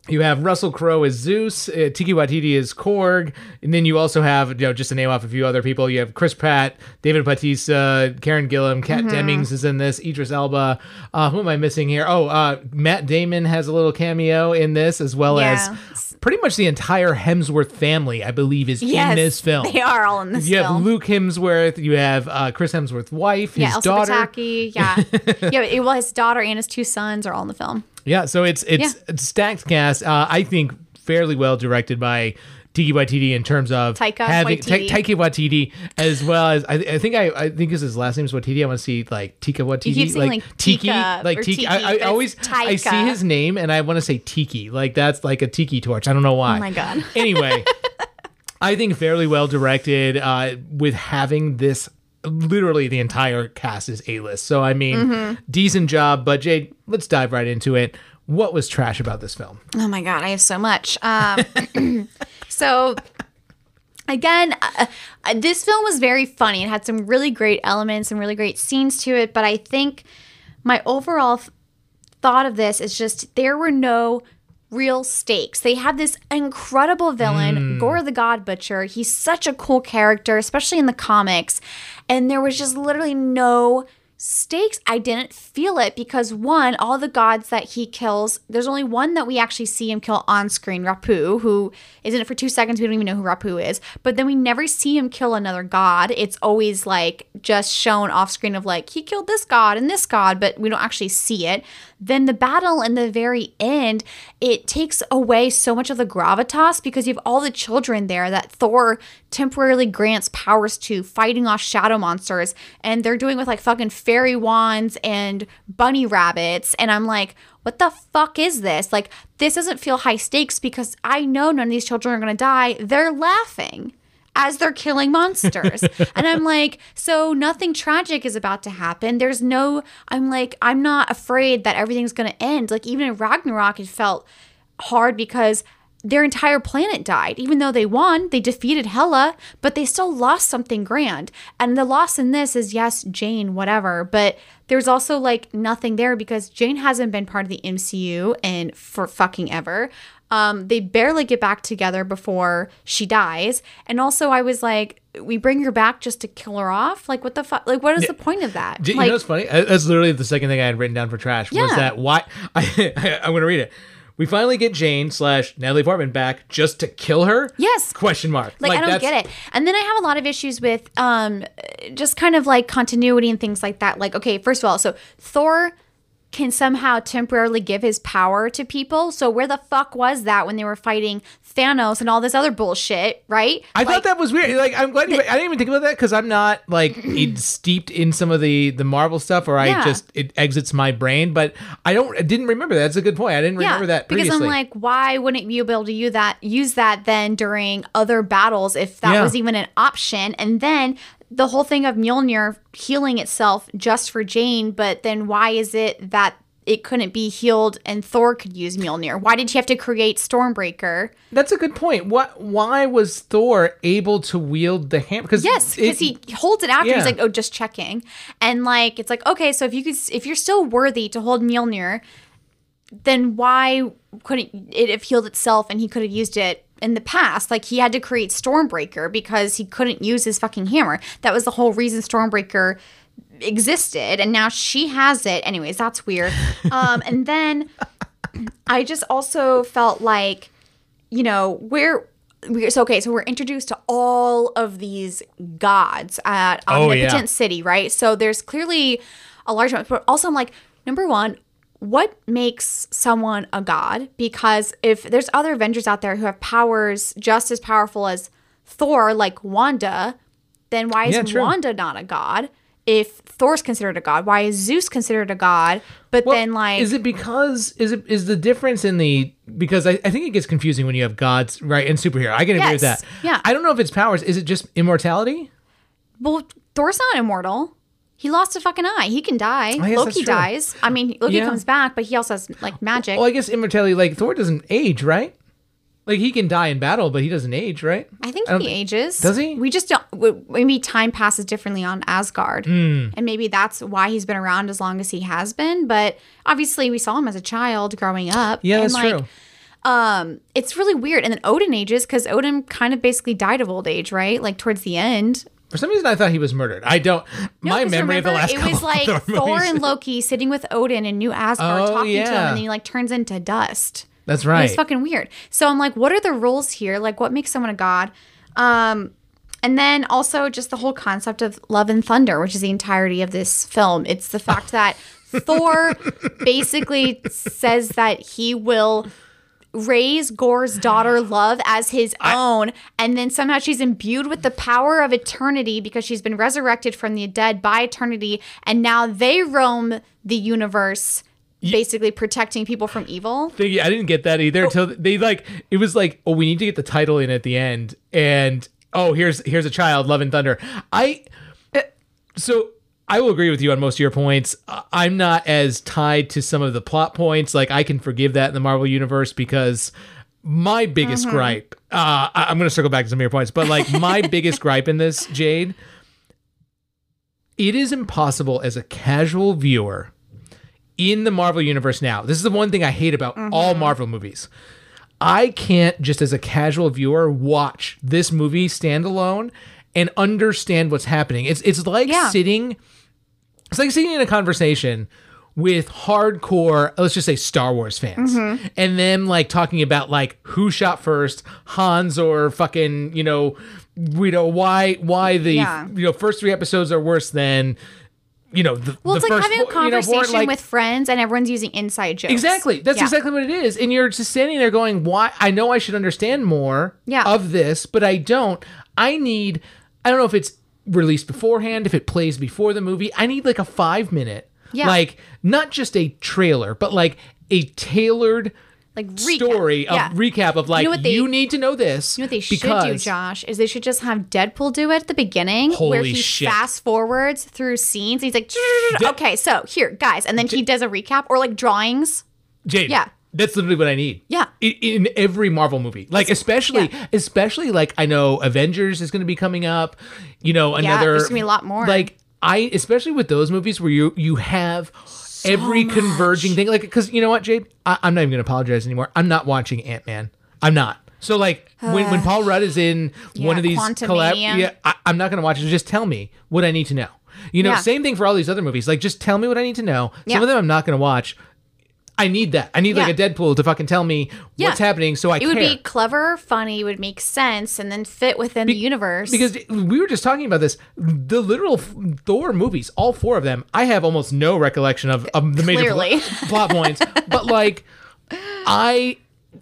You have Russell Crowe as Zeus, uh, Tiki Waititi as Korg, and then you also have, you know, just to name off a few other people, you have Chris Pratt, David Bautista, Karen Gillan, Kat Mm-hmm. Dennings is in this, Idris Elba. Uh, who am I missing here? Oh, uh, Matt Damon has a little cameo in this, as well Yeah. as pretty much the entire Hemsworth family, I believe, is yes in this film. they are all in this film. You have Luke Hemsworth, you have uh, Chris Hemsworth's wife, yeah, his Elsa daughter. Pataky, yeah, yeah. Well, his daughter and his two sons are all in the film. Yeah, so it's it's, Yeah. it's stacked cast. Uh, I think fairly well directed by Tiki Waititi in terms of Taika having Waititi. Ta- Taika Waititi as well as I, I think I, I think his last name is Waititi. I want to see like Tika Waititi, keep saying, like, Tiki, like Tiki. Tiki, I, I always I see his name and I want to say Tiki. Like that's like a Tiki torch. I don't know why. Oh my God. Anyway, I think fairly well directed uh, with having this. Literally, the entire cast is A list. So I mean, Mm-hmm. decent job. But Jade, let's dive right into it. What was trash about this film? Oh my god, I have so much. Um, so again, uh, uh, this film was very funny. It had some really great elements and really great scenes to it, but I think my overall th- thought of this is just there were no real stakes. They had this incredible villain, Gore the God Butcher. He's such a cool character, especially in the comics, and there was just literally no stakes i didn't feel it because one all the gods that he kills there's only one that we actually see him kill on screen rapu who is in it for two seconds. We don't even know who rapu is. But then we never see him kill another god. It's always like just shown off screen of like he killed this god and this god but we don't actually see it. Then the battle in the very end it takes away so much of the gravitas because you have all the children there that thor temporarily grants powers to fighting off shadow monsters and they're doing with like fucking fairy wands and bunny rabbits and i'm like what the fuck is this like this doesn't feel high stakes because i know none of these children are going to die they're laughing as they're killing monsters. and I'm like, so nothing tragic is about to happen. There's no, I'm like, I'm not afraid that everything's going to end. Like, even in Ragnarok, it felt hard because their entire planet died. Even though they won, they defeated Hela, but they still lost something grand. And the loss in this is, yes, Jane, whatever, but there's also like nothing there because Jane hasn't been part of the MCU and for fucking ever. Um, they barely get back together before she dies. And also, I was like, we bring her back just to kill her off? Like, what the fuck? Like, what is the point of that? Do you know what's funny? That's literally the second thing I had written down for trash was that why I, I'm going to read it. We finally get Jane slash Natalie Portman back just to kill her. Yes. Question mark. like, I don't get it. And then I have a lot of issues with um just kind of like continuity and things like that. Like, okay, first of all, so Thor can somehow temporarily give his power to people. So where the fuck was that when they were fighting Thanos and all this other bullshit, right? I Like, thought that was weird. Like, I'm glad you. I didn't even think about that because I'm not like steeped in some of the the Marvel stuff, or I Yeah. just it exits my brain. But I don't. I didn't remember that. That's a good point. I didn't remember that because. I'm like, why wouldn't you be able to use that use that then during other battles if that Yeah. was even an option? And then the whole thing of Mjolnir healing itself just for Jane, but then why is it that it couldn't be healed and Thor could use Mjolnir? Why did you have to create Stormbreaker? That's a good point. What? Why was Thor able to wield the hammer? Because Yes, because he holds it after. Yeah. He's like, "Oh, just checking," and like it's like, okay, so if you could, if you're still worthy to hold Mjolnir, then why couldn't it have healed itself and he could have used it in the past? Like he had to create Stormbreaker because he couldn't use his fucking hammer. That was the whole reason Stormbreaker existed, and now she has it. Anyways, that's weird. Um, and then I just also felt like, you know, we're. we're so okay, so we're introduced to all of these gods at Oh, yeah. Omnipotent City, right? So there's clearly a large amount, but also I'm like, number one, what makes someone a god? Because if there's other Avengers out there who have powers just as powerful as Thor, like Wanda, then why is Yeah. Wanda not a god? If Thor's considered a god, why is Zeus considered a god? But Well, then, like, is it because is it is the difference in the because I, I think it gets confusing when you have gods right and superhero. I can agree with that. yeah. I don't know if it's powers. Is it just immortality? well, Thor's not immortal. He lost a fucking eye. He can die. Loki dies. I mean, Loki Yeah. comes back, but he also has like magic. Well, I guess immortality like Thor doesn't age, right? Like he can die in battle, but he doesn't age, right? I think don't he ages. Does he? We just don't. Maybe time passes differently on Asgard, Hmm. and maybe that's why he's been around as long as he has been. But obviously, we saw him as a child growing up. Yeah, that's like, true. Um, it's really weird. And then Odin ages because Odin kind of basically died of old age, right? Like towards the end. For some reason, I thought he was murdered. I don't. No, my memory of the last it was like Thor Thor and Loki sitting with Odin and New Asgard Oh, talking to him, and then he like turns into dust. That's right. was fucking weird. So I'm like, what are the rules here? Like, what makes someone a god? Um, and then also just the whole concept of love and thunder, which is the entirety of this film. It's the fact that Thor basically says that he will raise Gore's daughter Love as his own, and then somehow she's imbued with the power of eternity because she's been resurrected from the dead by eternity, and now they roam the universe. Basically protecting people from evil. You. I didn't get that either oh. until they like it was like, oh, we need to get the title in at the end, and oh, here's here's a child, Love and Thunder. I uh, so I will agree with you on most of your points. I'm not as tied to some of the plot points. Like I can forgive that in the Marvel universe because my biggest Mm-hmm. gripe. Uh, I- I'm going to circle back to some of your points, but like my biggest gripe in this, Jade, it is impossible as a casual viewer in the Marvel universe now. This is the one thing I hate about all Marvel movies. I can't just as a casual viewer watch this movie standalone and understand what's happening. It's it's like Yeah. sitting it's like sitting in a conversation with hardcore, let's just say Star Wars fans, mm-hmm. and them like talking about like who shot first, Hans or fucking, you know, you know why why the Yeah. you know first three episodes are worse than you know the Well, the it's like first having a four- you know, conversation like- with friends and everyone's using inside jokes. Exactly. That's Yeah. exactly what it is. And you're just standing there going, "Why? I know I should understand more Yeah. of this, but I don't. I need. I don't know if it's released beforehand, if it plays before the movie. I need like a five minute, Yeah. like not just a trailer, but like a tailored Like recap. story of Yeah. recap of like know what they- you need to know this. You know what they should do, Josh, is they should just have Deadpool do it at the beginning where he shit. fast forwards through scenes. He's like, okay, so here, guys. And then he does a recap or like drawings. Jade, Yeah. That's literally what I need. Yeah. In, in every Marvel movie. Like especially especially like I know Avengers is going to be coming up, you know, another there's gonna be a lot more. Like I especially with those movies where you you have every converging thing. Like, because you know what, Jade? I, I'm not even going to apologize anymore. I'm not watching Ant Man. I'm not. So like when, when Paul Rudd is in one of these collab, yeah, I, I'm not going to watch it. Just tell me what I need to know. You know, Yeah. same thing for all these other movies. Like, just tell me what I need to know. Some Yeah. of them I'm not going to watch. I need that. I need like a Deadpool to fucking tell me Yeah. what's happening, so I It care. would be clever, funny, would make sense, and then fit within the universe. Because we were just talking about this, the literal Thor movies, all four of them, I have almost no recollection of, of the major pl- plot points. But like, I,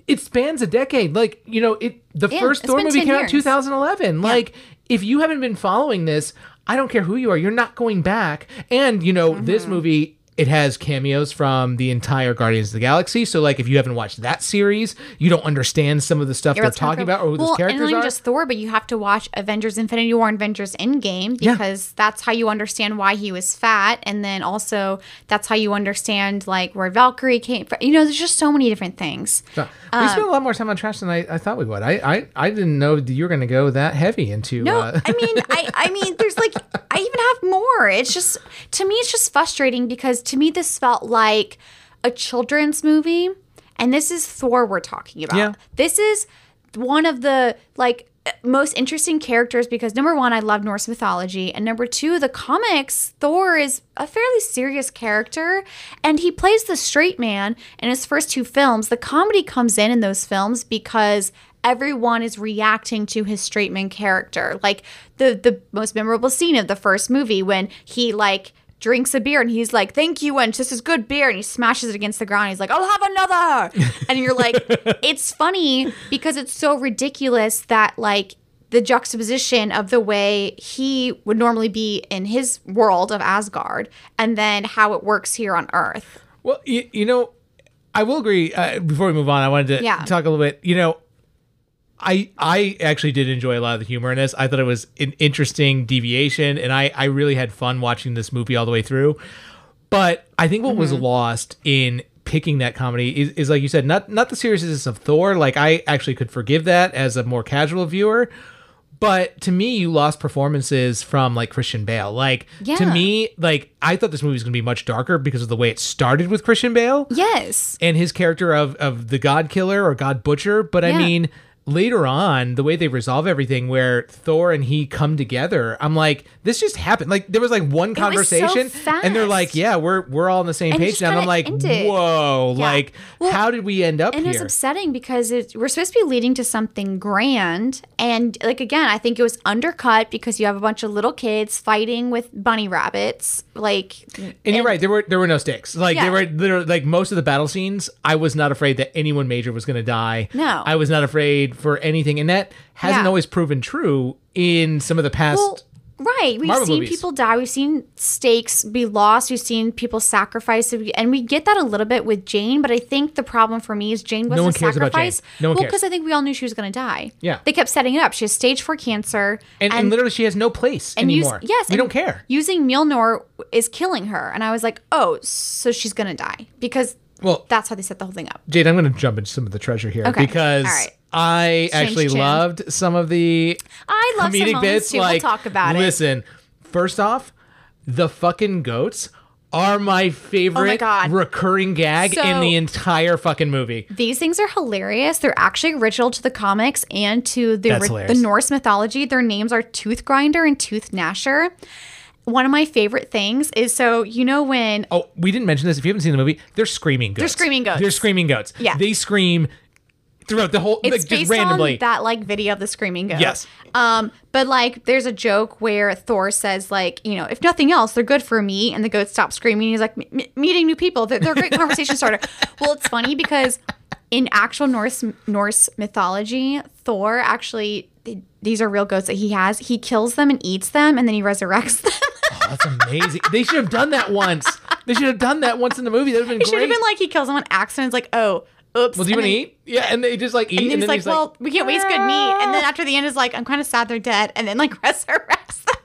it spans a decade. Like you know, it the Yeah, first Thor movie 10 came out in years. 2011. Like, if you haven't been following this, I don't care who you are, you're not going back. And you know, Mm-hmm. this movie. It has cameos from the entire Guardians of the Galaxy. So, like, if you haven't watched that series, you don't understand some of the stuff Yeah, they're talking about or who well, those characters and not are. just Thor, but you have to watch Avengers: Infinity War and Avengers Endgame Yeah. because that's how you understand why he was fat, and then also that's how you understand like where Valkyrie came from. You know, there's just so many different things. So, Um, we spent a lot more time on trash than I, I thought we would. I, I, I didn't know you were going to go that heavy into. No, uh, I mean, I, I mean, there's like, I even have more. It's just, to me, it's just frustrating because to me, this felt like a children's movie. And this is Thor we're talking about. Yeah. This is one of the, like, most interesting characters because number one, I love Norse mythology. And number two, the comics, Thor is a fairly serious character and he plays the straight man in his first two films. The comedy comes in in those films because everyone is reacting to his straight man character. Like the the most memorable scene of the first movie when he like drinks a beer and he's like, "Thank you, and this is good beer," and he smashes it against the ground. He's like, "I'll have another," and you're like, it's funny because it's so ridiculous that like the juxtaposition of the way he would normally be in his world of Asgard and then how it works here on Earth. well, you, you know, I will agree. Uh, before we move on, I wanted to Yeah. talk a little bit. You know, I I actually did enjoy a lot of the humor in this. I thought it was an interesting deviation, and I I really had fun watching this movie all the way through. But I think what was Mm-hmm. lost in picking that comedy is, is like you said, not not the seriousness of Thor. Like I actually could forgive that as a more casual viewer. But to me, you lost performances from like Christian Bale. Like to me, like I thought this movie was going to be much darker because of the way it started with Christian Bale Yes. and his character of of the God Killer or God Butcher. But I mean, later on, the way they resolve everything, where Thor and he come together, I'm like, this just happened. Like there was like one was so conversation, and they're like, yeah, we're we're all on the same And page now. And I'm like, whoa, Yeah. like Well, how did we end up And it was upsetting because it, we're supposed to be leading to something grand. And like, again, I think it was undercut because you have a bunch of little kids fighting with bunny rabbits. Like, And you're right. There were there were no stakes. Like Yeah. there were literally like most of the battle scenes. I was not afraid that anyone major was going to die. No. I was not afraid for anything, and that hasn't Yeah. always proven true in some of the past. Well, right. We've Marvel seen movies. people die. We've seen stakes be lost. We've seen people sacrifice. And we get that a little bit with Jane. But I think the problem for me is Jane was No a one cares about Jane. sacrifice. No one well, because I think we all knew she was going to die. Yeah. They kept setting it up. She has stage four cancer. and, and literally, she has no place and use- yes, we don't care. Using Mjolnir is killing her, and I was like, oh, so she's gonna die because Well, that's how they set the whole thing up. Jade, I'm going to jump into some of the treasure here Okay. because All right. I actually tune. loved some of the I love some comedic moments bits. too. Like, we'll talk about it. listen, first off, the fucking goats are my oh favorite Oh God. recurring gag in the entire fucking movie. These things are hilarious. They're actually original to the comics and to the the. Norse mythology. Their names are Tooth Grinder and Tooth Gnasher. One of my favorite things is so you know when Oh, we didn't mention this. If you haven't seen the movie, they're screaming goats. They're screaming goats. They're screaming goats. Yeah. They scream throughout the whole, it's like, just based randomly. on that like video of the screaming goat. Yes. Um, but like there's a joke where Thor says like, you know, if nothing else, they're good for me, and the goat stops screaming. He's like, "M- meeting new people, they're, they're a great conversation starter. Well, it's funny because in actual Norse Norse mythology, Thor actually these are real goats that he has. He kills them and eats them, and then he resurrects them. Oh, that's amazing. they should have done that once. They should have done that once in the movie. That would have been It should have been like he kills them on accident. It's like, oh, oops. well, do you want to eat? Yeah, and they just like eat, And then he's like, well, we can't waste good meat. And then after the end is like, I'm kind of sad they're dead. And then like resurrects them.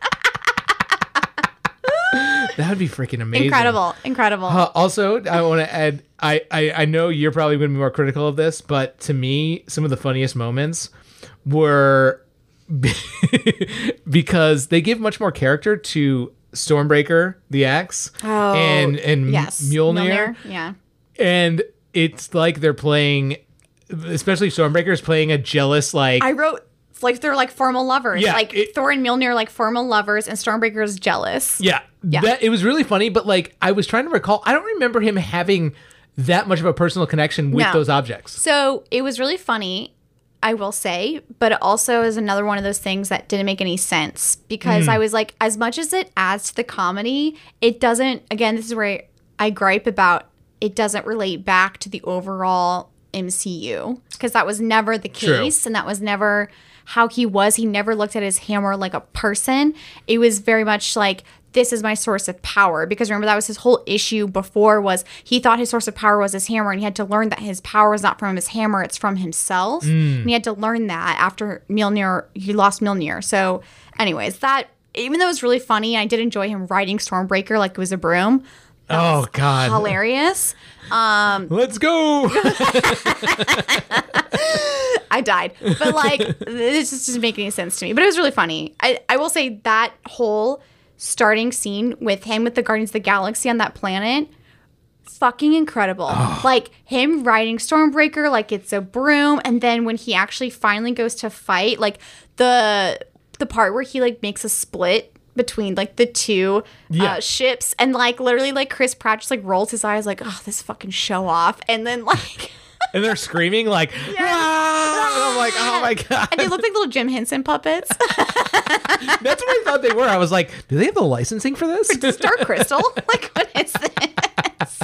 that would be freaking amazing. Incredible. Incredible. Uh, also, I want to add. I, I I know you're probably going to be more critical of this, but to me, some of the funniest moments were because they give much more character to Stormbreaker, the axe, and and Oh, Yes. Mjolnir, Yeah. and it's like they're playing, especially Stormbreaker is playing a jealous like. I wrote like they're like formal lovers. Yeah, like it- Thor and Mjolnir are like formal lovers, and Stormbreaker is jealous. yeah, Yeah. That, it was really funny, but like I was trying to recall, I don't remember him having that much of a personal connection with No. those objects. So it was really funny, I will say, but it also is another one of those things that didn't make any sense because hmm. I was like, as much as it adds to the comedy, it doesn't. Again, this is where I gripe about it doesn't relate back to the overall MCU because that was never the True. case and that was never how he was. He never looked at his hammer like a person. It was very much like this is my source of power because remember that was his whole issue before was he thought his source of power was his hammer and he had to learn that his power is not from his hammer it's from himself and he had to learn that after Mjolnir he lost Mjolnir so anyways that even though it was really funny I did enjoy him riding Stormbreaker like it was a broom Oh God, hilarious um, let's go! I died. But like, this just doesn't make any sense to me. But it was really funny. I, I will say that whole starting scene with him with the Guardians of the Galaxy on that planet, fucking incredible. Like him riding Stormbreaker like it's a broom, and then when he actually finally goes to fight, like the the part where he like makes a split between like the two Yeah. uh, ships and like literally like Chris Pratt just like rolls his eyes like oh this fucking show off and then like and they're screaming like, "Ah!" And I'm like, oh my God. and they look like little Jim Henson puppets That's what I thought they were. I was like, do they have the licensing for this? Star Crystal. like, what is this?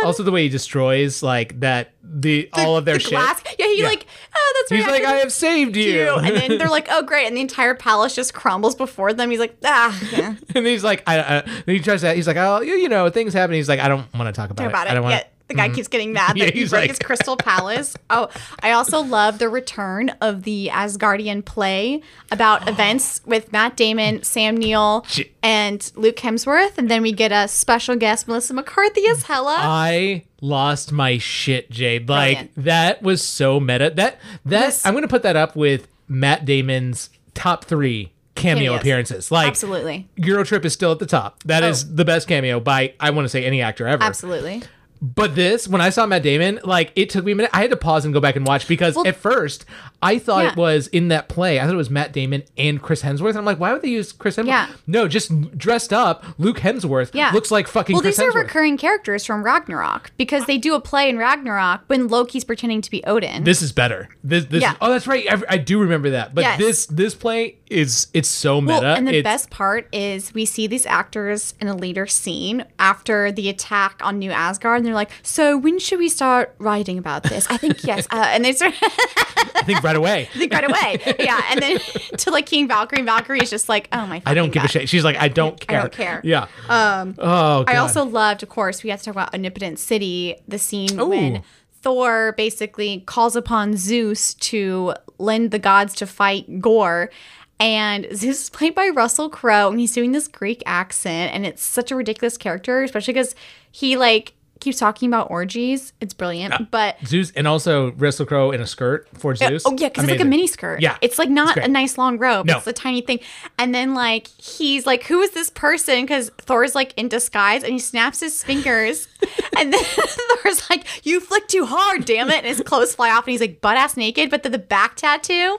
God. also, the way he destroys like that, the, all of their the shit. glass. Yeah, he Yeah. like, oh, that's right. He's like, I have saved you. you. And then they're like, oh, great. And the entire palace just crumbles before them. He's like, ah, yeah. and he's like, I, I, he tries to, he's like, oh, you, you know, things happen. He's like, I don't want to talk about Talk it. about I don't want Yeah, the guy mm-hmm. keeps getting mad Yeah, that he he's broke like- his crystal palace. Oh, I also love the return of the Asgardian play about oh. events with Matt Damon, Sam Neill, Shit. and Luke Hemsworth. And then we get a special guest, Melissa McCarthy as Hela. I lost my shit, Jade. Like Brilliant. that was so meta. That that This- I'm gonna put that up with Matt Damon's top three cameo Cameos. appearances. Like Absolutely. Eurotrip is still at the top. That is Oh. the best cameo by I want to say any actor ever. Absolutely. But this, when I saw Matt Damon, like it took me a minute. I had to pause and go back and watch because Well- at first I thought Yeah. it was in that play. I thought it was Matt Damon and Chris Hemsworth. And I'm like, why would they use Chris Hemsworth? Yeah. No, just dressed up. Luke Hemsworth Yeah. looks like fucking Well, Chris these are recurring characters from Ragnarok because they do a play in Ragnarok when Loki's pretending to be Odin. this is better. This, this. Yeah. Oh, that's right. I, I do remember that. But Yes. this, this play is it's so meta. well, and the It's- best part is we see these actors in a later scene after the attack on New Asgard, they're like, "So when should we start writing about this?" I think yes, uh, and they start I think right away. I think right away, yeah. And then to like King Valkyrie, and Valkyrie is just like, "Oh my." God. I don't give a shit. She's like, I don't care." I don't care. Yeah. Um. Oh. God. I also loved, of course, we have to talk about Omnipotent City, the scene Ooh. when Thor basically calls upon Zeus to lend the gods to fight Gore. And Zeus is played by Russell Crowe, and he's doing this Greek accent, and it's such a ridiculous character, especially because he like keeps talking about orgies. It's brilliant, but Zeus and also Russell Crowe in a skirt for Zeus. Oh yeah, because it's like a mini skirt. Yeah. it's like not great. a nice long robe. No. It's a tiny thing. And then like he's like, "Who is this person?" Because Thor's like in disguise, and he snaps his fingers, and then Thor's like, "You flick too hard, damn it!" And his clothes fly off, and he's like butt ass naked. But then the back tattoo,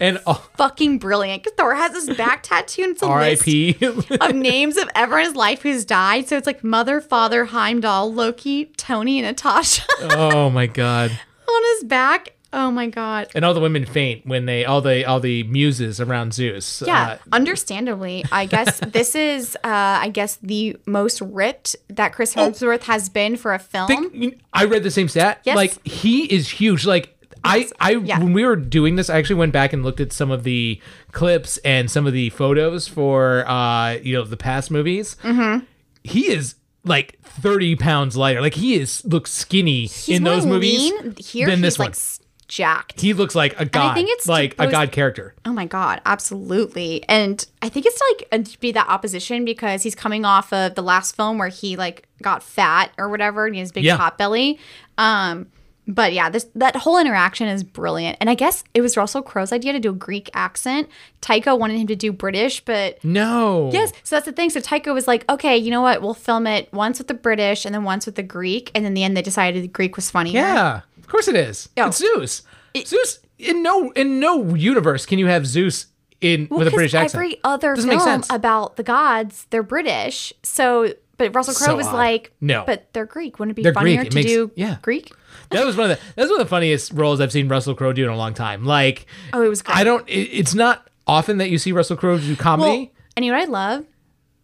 And oh, fucking brilliant. Because Thor has this back tattoo, and it's a list R.I.P. of names of everyone in his life who's died. So it's like mother, father, Heimdall, Loki, Tony, and Natasha oh my god. on his back. Oh my god. And all the women faint when they all the all the muses around Zeus. Yeah, Uh, understandably. I guess this is, uh, I guess, the most ripped that Chris Hemsworth has been for a film. think- I read the same stat. Yes. Like he is huge. Like I, I Yeah. when we were doing this, I actually went back and looked at some of the clips and some of the photos for uh, you know, the past movies. Mm-hmm. He is like 30 pounds lighter. Like he is looks skinny He's in those movies lean. Here, than he's this like one. jacked. He looks like a god. I think it's like a god character. Oh my god, absolutely. And I think it's like uh, be that opposition because he's coming off of the last film where he like got fat or whatever and he has big Yeah. pot belly. Um But yeah, this that whole interaction is brilliant. And I guess it was Russell Crowe's idea to do a Greek accent. Taika wanted him to do British, but No. Yes, so that's the thing. So Taika was like, okay, you know what? We'll film it once with the British and then once with the Greek. And in the end, they decided the Greek was funnier. Yeah, of course it is. Oh. It's Zeus. Zeus in no in no universe can you have Zeus in Well, with a British accent. every other Doesn't make film sense. about the gods, they're British. So, but Russell Crowe So was odd. like, No. but they're Greek. Wouldn't it be They're Greek. funnier It to makes- do yeah. Greek? that was one of the that's one of the funniest roles I've seen Russell Crowe do in a long time. Like, Oh, it was great. I don't. It, it's not often that you see Russell Crowe do comedy. Well, and you know what I love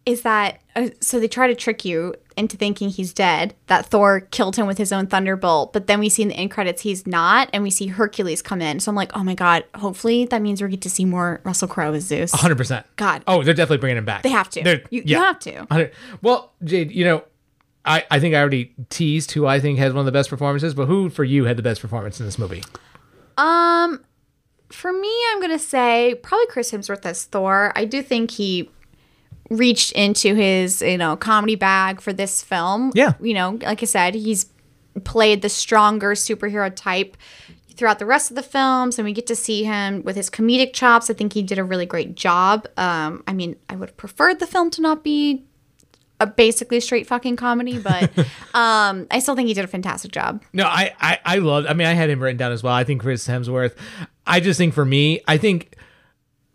is that uh, so they try to trick you into thinking he's dead. That Thor killed him with his own thunderbolt, but then we see in the end credits he's not, and we see Hercules come in. So I'm like, oh my god! Hopefully that means we get to see more Russell Crowe as Zeus. Hundred percent. God. Oh, they're definitely bringing him back. They have to. They're- You- you have to. 100 Well, Jade, you know, I I think I already teased who I think has one of the best performances, but who for you had the best performance in this movie? Um, for me, I'm gonna say probably Chris Hemsworth as Thor. I do think he reached into his you know comedy bag for this film. Yeah. you know, like I said, he's played the stronger superhero type throughout the rest of the films and we get to see him with his comedic chops i think he did a really great job um, i mean i would have preferred the film to not be a basically straight fucking comedy but um, i still think he did a fantastic job No, I, I, I love. I mean, I had him written down as well. I think Chris Hemsworth. I just think for me, I think,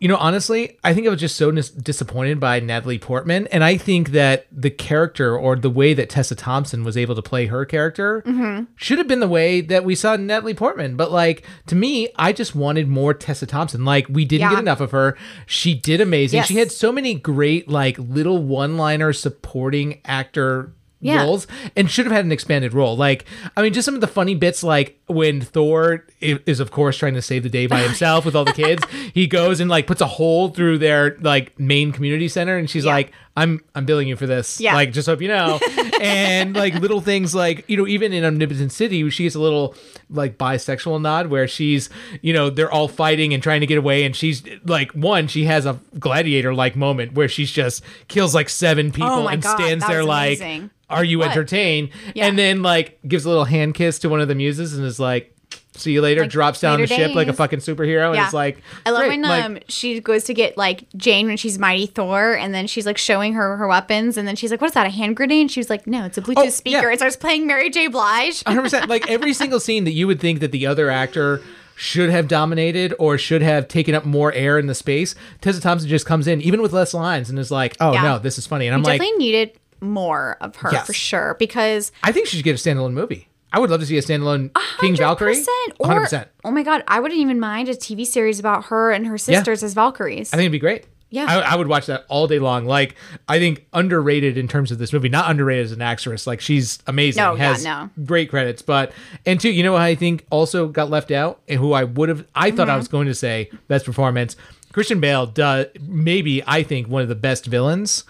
you know, honestly, I think I was just so dis- disappointed by Natalie Portman, and I think that the character or the way that Tessa Thompson was able to play her character Mm-hmm. should have been the way that we saw Natalie Portman. But like to me, I just wanted more Tessa Thompson. Like we didn't Yeah. get enough of her. She did amazing. Yes. She had so many great like little one-liner supporting actor Yeah. roles and should have had an expanded role. Like, I mean, just some of the funny bits, like when Thor is, of course, trying to save the day by himself with all the kids. He goes and like puts a hole through their like main community center, and she's Yeah. like, "I'm I'm billing you for this. Yeah. Like, just hope you know." and like little things, like you know, even in Omnipotent City, she gets a little like bisexual nod where she's, you know, they're all fighting and trying to get away, and she's like, one, she has a gladiator like moment where she's just kills like seven oh people Oh and God, stands there like amazing. are you What? entertained? Yeah. And then like gives a little hand kiss to one of the muses and is like, see you later, Like, drops down the later ship like a fucking superhero and it's like I love great. when Like, um she goes to get like Jane when she's Mighty Thor, and then she's like showing her her weapons, and then she's like, "What is that? A hand grenade?" And she was like, "No, it's a Bluetooth Oh, yeah. speaker." It starts playing Mary J. Blige. 100% like every single scene that you would think that the other actor should have dominated or should have taken up more air in the space tessa thompson just comes in even with less lines and is like oh Yeah. no this is funny and i'm We like definitely needed more of her Yes. for sure because i think she should get a standalone movie i would love to see a standalone king valkyrie 100%, or 100% oh my god, I wouldn't even mind a TV series about her and her sisters as Valkyries. I think it'd be great. Yeah. I, I would watch that all day long. Like, I think underrated in terms of this movie, not underrated as an actress. Like, she's amazing. No, yeah, no. great credits. But and two, you know what I think also got left out, and who I would have, I thought Mm-hmm. I was going to say best performance. Christian Bale does maybe I think one of the best villains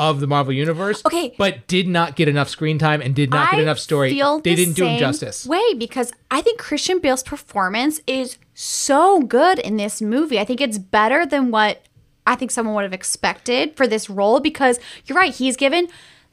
of the Marvel universe. Okay. but did not get enough screen time and did not get enough story. feel They the didn't do him justice. Way because I think Christian Bale's performance is so good in this movie. I think it's better than what I think someone would have expected for this role because you're right. He's given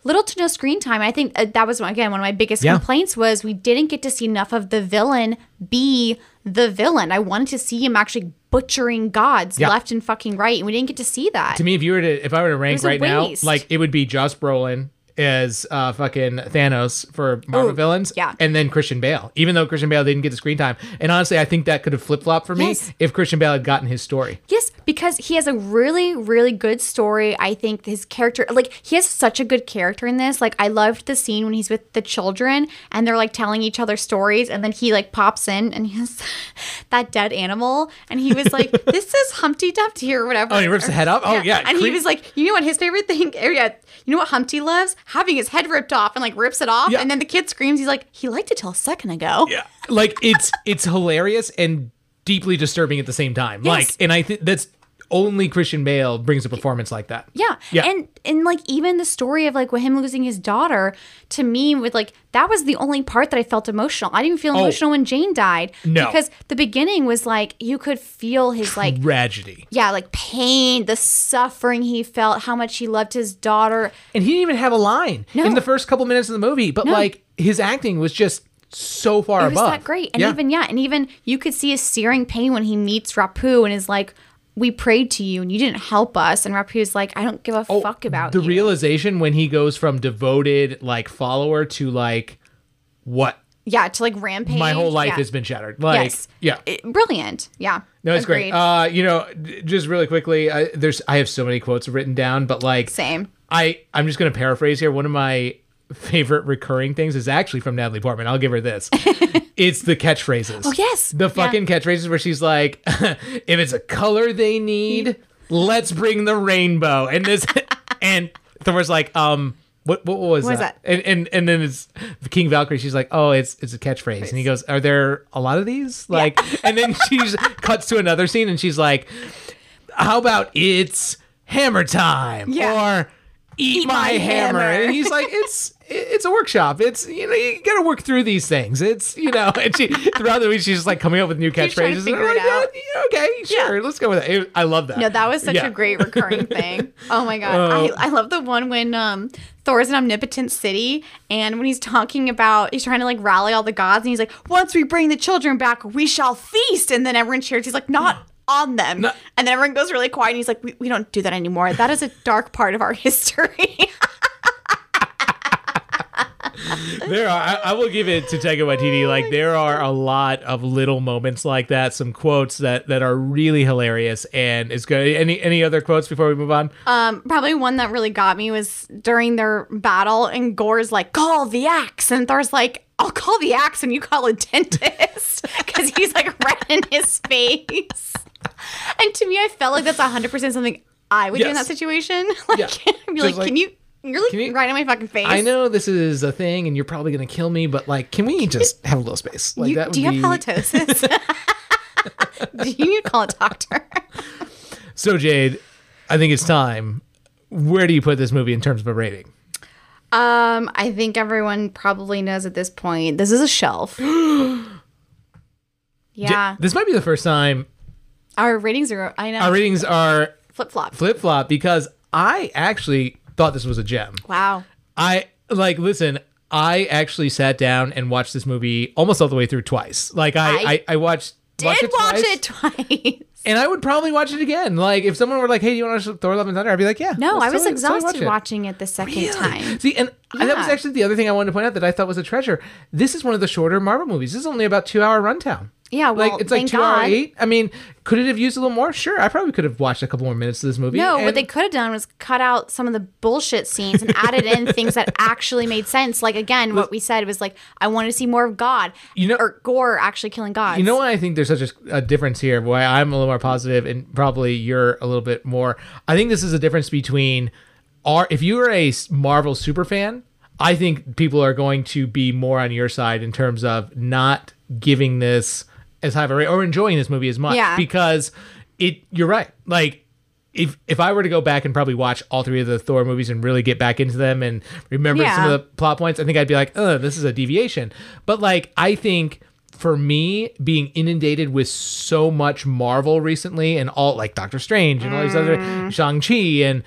little to no screen time. I think uh, that was again one of my biggest Yeah. complaints was we didn't get to see enough of the villain be the villain. I wanted to see him actually butchering gods Yeah. left and fucking right, and we didn't get to see that. to me, if you were to, if I were to rank right now, like it would be Josh Brolin as uh, fucking Thanos for Marvel Ooh, villains, yeah. and then Christian Bale. Even though Christian Bale didn't get the screen time, and honestly, I think that could have flip flopped for me Yes. if Christian Bale had gotten his story. Yes, because he has a really, really good story. I think his character, like, he has such a good character in this. Like, I loved the scene when he's with the children and they're like telling each other stories, and then he like pops in and he has that dead animal, and he was like, "This is Humpty Dumpty" or whatever. Oh, he rips the head off? Oh, yeah, and he was like, "You know what his favorite thing? or yeah, you know what Humpty loves? Having his head ripped off and like rips it off, Yeah. and then the kid screams. He's like, he liked it till a second ago. Yeah, like it's it's hilarious and deeply disturbing at the same time. Yes. Like, and I think that's only Christian Bale brings a performance like that. Yeah. Yeah. And and like even the story of like with him losing his daughter, to me with like that was the only part that I felt emotional. I didn't even feel Oh. emotional when Jane died. No. Because the beginning was like you could feel his like Tragedy. yeah, like pain, the suffering he felt, how much he loved his daughter. And he didn't even have a line No. in the first couple minutes of the movie, but No. like his acting was just so far it was above. that great. And Yeah. even yeah, and even you could see his searing pain when he meets Rapu and is like, "We prayed to you and you didn't help us." And Rapu's like, "I don't give a fuck about Oh, the you." realization when he goes from devoted like follower to like what yeah, to like rampage. my whole life yeah. has been shattered. Like yes, yeah. It- brilliant. Yeah, No, it's great. Uh, you know, just really quickly, I, there's I have so many quotes written down, but like Same. I I'm just gonna paraphrase here. One of my favorite recurring things is actually from Natalie Portman. I'll give her this. it's the catchphrases. Oh, yes. the Yeah. fucking catchphrases where she's like, "If it's a color they need, let's bring the rainbow." And this and Thor's like, um. What, what was What was that? that? And, and and then it's King Valkyrie. She's like, "Oh, it's it's a catchphrase." And he goes, "Are there a lot of these?" Like, and then she cuts to another scene, and she's like, how about it's hammer time Yeah. or eat, Eat my, my hammer. hammer. and he's like it's it's a workshop it's you know you gotta work through these things it's you know and she throughout the week she's just like coming up with new catchphrases and I'm like, out. yeah, yeah, okay sure let's go with it. I love that No, that was such Yeah. a great recurring thing. Oh my god, Oh. I, I love the one when um Thor's an omnipotent city, and when he's talking about he's trying to like rally all the gods, and he's like, "Once we bring the children back, we shall feast." And then everyone cheers. He's like, "Not." On them, No. and then everyone goes really quiet, and he's like, we, "We don't do that anymore. That is a dark part of our history." there are I, I will give it to Taika Waititi like there are a lot of little moments like that some quotes that that are really hilarious and it's good any any other quotes before we move on Um, probably one that really got me was during their battle, and Gore's like, "Call the axe," and Thor's like, "I'll call the axe, and you call a dentist," because he's like red in his face. And to me, I felt like that's hundred percent something I would do in that situation. Like, Yeah. I'd be like, like, "Can you?" You're like right in my fucking face. I know this is a thing and you're probably gonna kill me but like can we just have a little space like You, that do you would have be- halitosis? do you need to call a doctor? so Jade I think it's time where do you put this movie in terms of a rating Um, I think everyone probably knows at this point. This is a shelf. J- yeah, this might be the first time our ratings are. I know. our ratings are flip flop. flip flop because I actually thought this was a gem Wow. I like listen. I actually sat down and watched this movie almost all the way through twice. Like I, I, I I, watched Did watched it watch twice, it twice. and I would probably watch it again. Like if someone were like, "Hey, do you want to watch Thor: Love and Thunder?" I'd be like, "Yeah." No, I was totally- totally exhausted watch watching it the second time. See, and that was actually the other thing I wanted to point out that I thought was a treasure. This is one of the shorter Marvel movies. This is only about two hour runtime. Yeah, well, like it's like two hour eight. I mean, could it have used a little more? Sure, I probably could have watched a couple more minutes of this movie. No, what they could have done was cut out some of the bullshit scenes and added in things that actually made sense. Like again, what we said was like, I want to see more of God. You know- or Gore actually killing God. You know what I think there's such a, a difference here? Why I'm a little more positive and probably you're a little bit more. I think this is a difference between our. If you are a Marvel super fan, I think people are going to be more on your side in terms of not giving this as high of a rate or enjoying this movie as much. Yeah. Because it. You're right. Like. If, if I were to go back and probably watch all three of the Thor movies and really get back into them and remember some of the plot points, I think I'd be like, oh, this is a deviation. But like, I think for me, being inundated with so much Marvel recently and all like Doctor Strange and all these Mm. other Shang-Chi and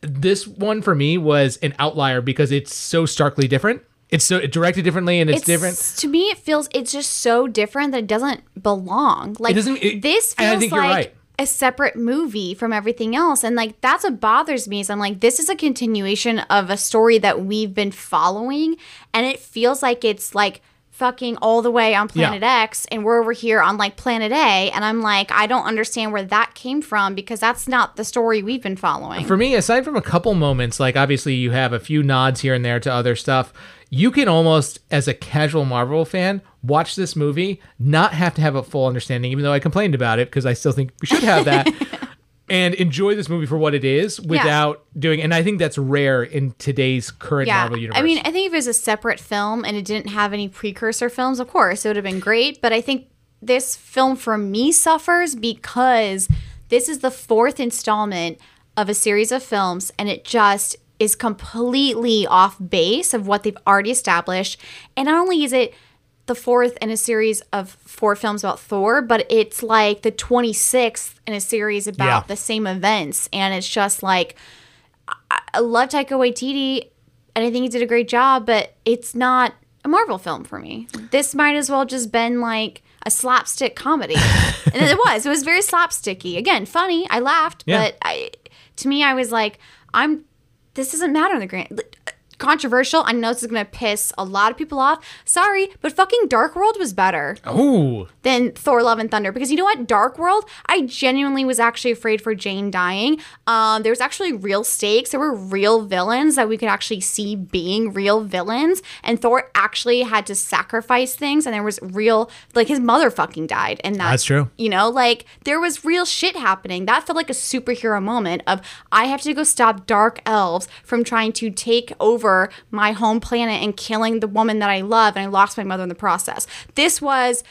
this one for me was an outlier because it's so starkly different. It's so directed differently and it's, different. To me, it feels it's just so different that it doesn't belong. Like doesn't- it- this feels like right. a separate movie from everything else, and like that's what bothers me. Is I'm like, this is a continuation of a story that we've been following, and it feels like it's like fucking all the way on Planet X, and we're over here on like Planet A, and I'm like, I don't understand where that came from because that's not the story we've been following. For me, aside from a couple moments, like obviously you have a few nods here and there to other stuff, you can almost, as a casual Marvel fan, watch this movie, not have to have a full understanding, even though I complained about it because I still think we should have that. And enjoy this movie for what it is without doing, and I think that's rare in today's current Marvel universe. I mean, I think if it was a separate film and it didn't have any precursor films, of course, it would have been great. But I think this film for me suffers because this is the fourth installment of a series of films and it just is completely off base of what they've already established. And not only is it the fourth in a series of four films about Thor, but it's like the 26th in a series about Yeah. the same events. And it's just like, I love Taika Waititi, and I think he did a great job. But it's not a Marvel film for me. This might as well just been like a slapstick comedy, and it was. It was very slapsticky. Again, funny. I laughed, Yeah. but I, to me, I was like, I'm. This doesn't matter in the grand. Controversial. I know this is gonna piss a lot of people off. Sorry, but fucking Dark World was better Ooh. than Thor: Love and Thunder because you know what, Dark World, I genuinely was actually afraid for Jane dying. Um, there was actually real stakes. There were real villains that we could actually see being real villains, and Thor actually had to sacrifice things, and there was real like his mother fucking died, and that, That's true. You know, like there was real shit happening. That felt like a superhero moment of I have to go stop dark elves from trying to take over my home planet and killing the woman that I love, and I lost my mother in the process. This was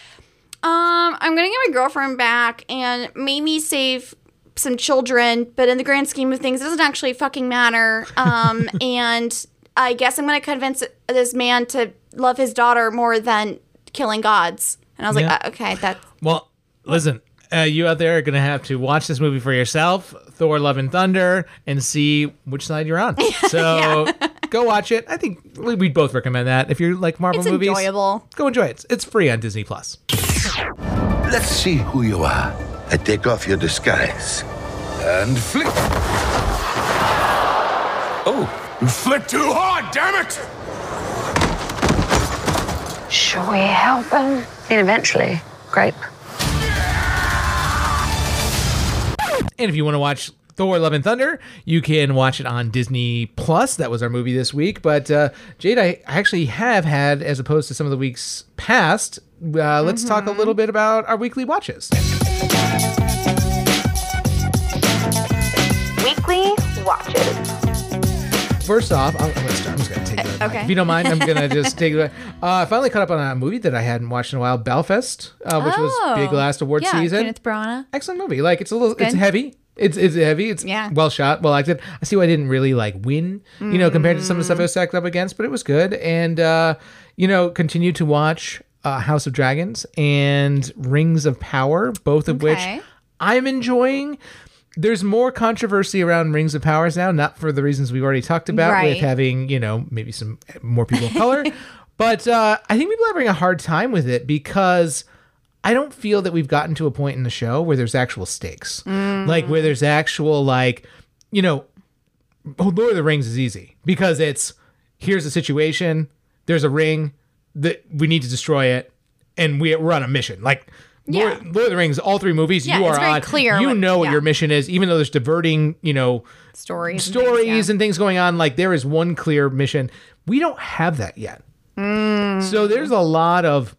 um, I'm gonna get my girlfriend back and maybe save some children, but in the grand scheme of things, it doesn't actually fucking matter. Um, and I guess I'm gonna convince this man to love his daughter more than killing gods. And I was Yeah. like, uh, okay, that Well, listen, uh, you out there are going to have to watch this movie for yourself, Thor: Love and Thunder, and see which side you're on. So go watch it. I think we- we'd both recommend that if you like Marvel it's movies. enjoyable. Go enjoy it. It's free on Disney Plus. Let's see who you are. I take off your disguise. And flick. Oh, you flicked too hard, damn it! Shall we help him? Then eventually, grape. And if you want to watch Thor: Love and Thunder, you can watch it on Disney Plus. That was our movie this week. But uh, Jade, I actually have had, as opposed to some of the weeks past. Uh, let's talk a little bit about our weekly watches. Weekly watches. First off, I'm, I'm gonna start. I'm just gonna take it. okay. If you don't mind, I'm gonna just take it. Uh, I finally caught up on a movie that I hadn't watched in a while, Belfast, uh, which was big last award yeah, season. Kenneth Branagh. Excellent movie. Like it's a little, it's heavy. It's it's heavy. It's Yeah. well shot, well acted. I see why I didn't really like win, you know, compared to some of the stuff I was stacked up against, but it was good. And uh, you know, continue to watch uh, House of Dragons and Rings of Power, both of Okay. which I'm enjoying. There's more controversy around Rings of Powers now, not for the reasons we've already talked about with having, you know, maybe some more people of color. but uh, I think people are having a hard time with it because I don't feel that we've gotten to a point in the show where there's actual stakes. Like where there's actual like, you know, oh, Lord of the Rings is easy because it's here's a situation, there's a ring that we need to destroy it, and we, we're on a mission. Like Lord, Yeah. Lord of the Rings, all three movies, Yeah, you are on. clear You what- know what yeah. your mission is, even though there's diverting, you know, Stories. and stories things, yeah. and things going on. Like there is one clear mission. We don't have that yet. Mm. So there's a lot of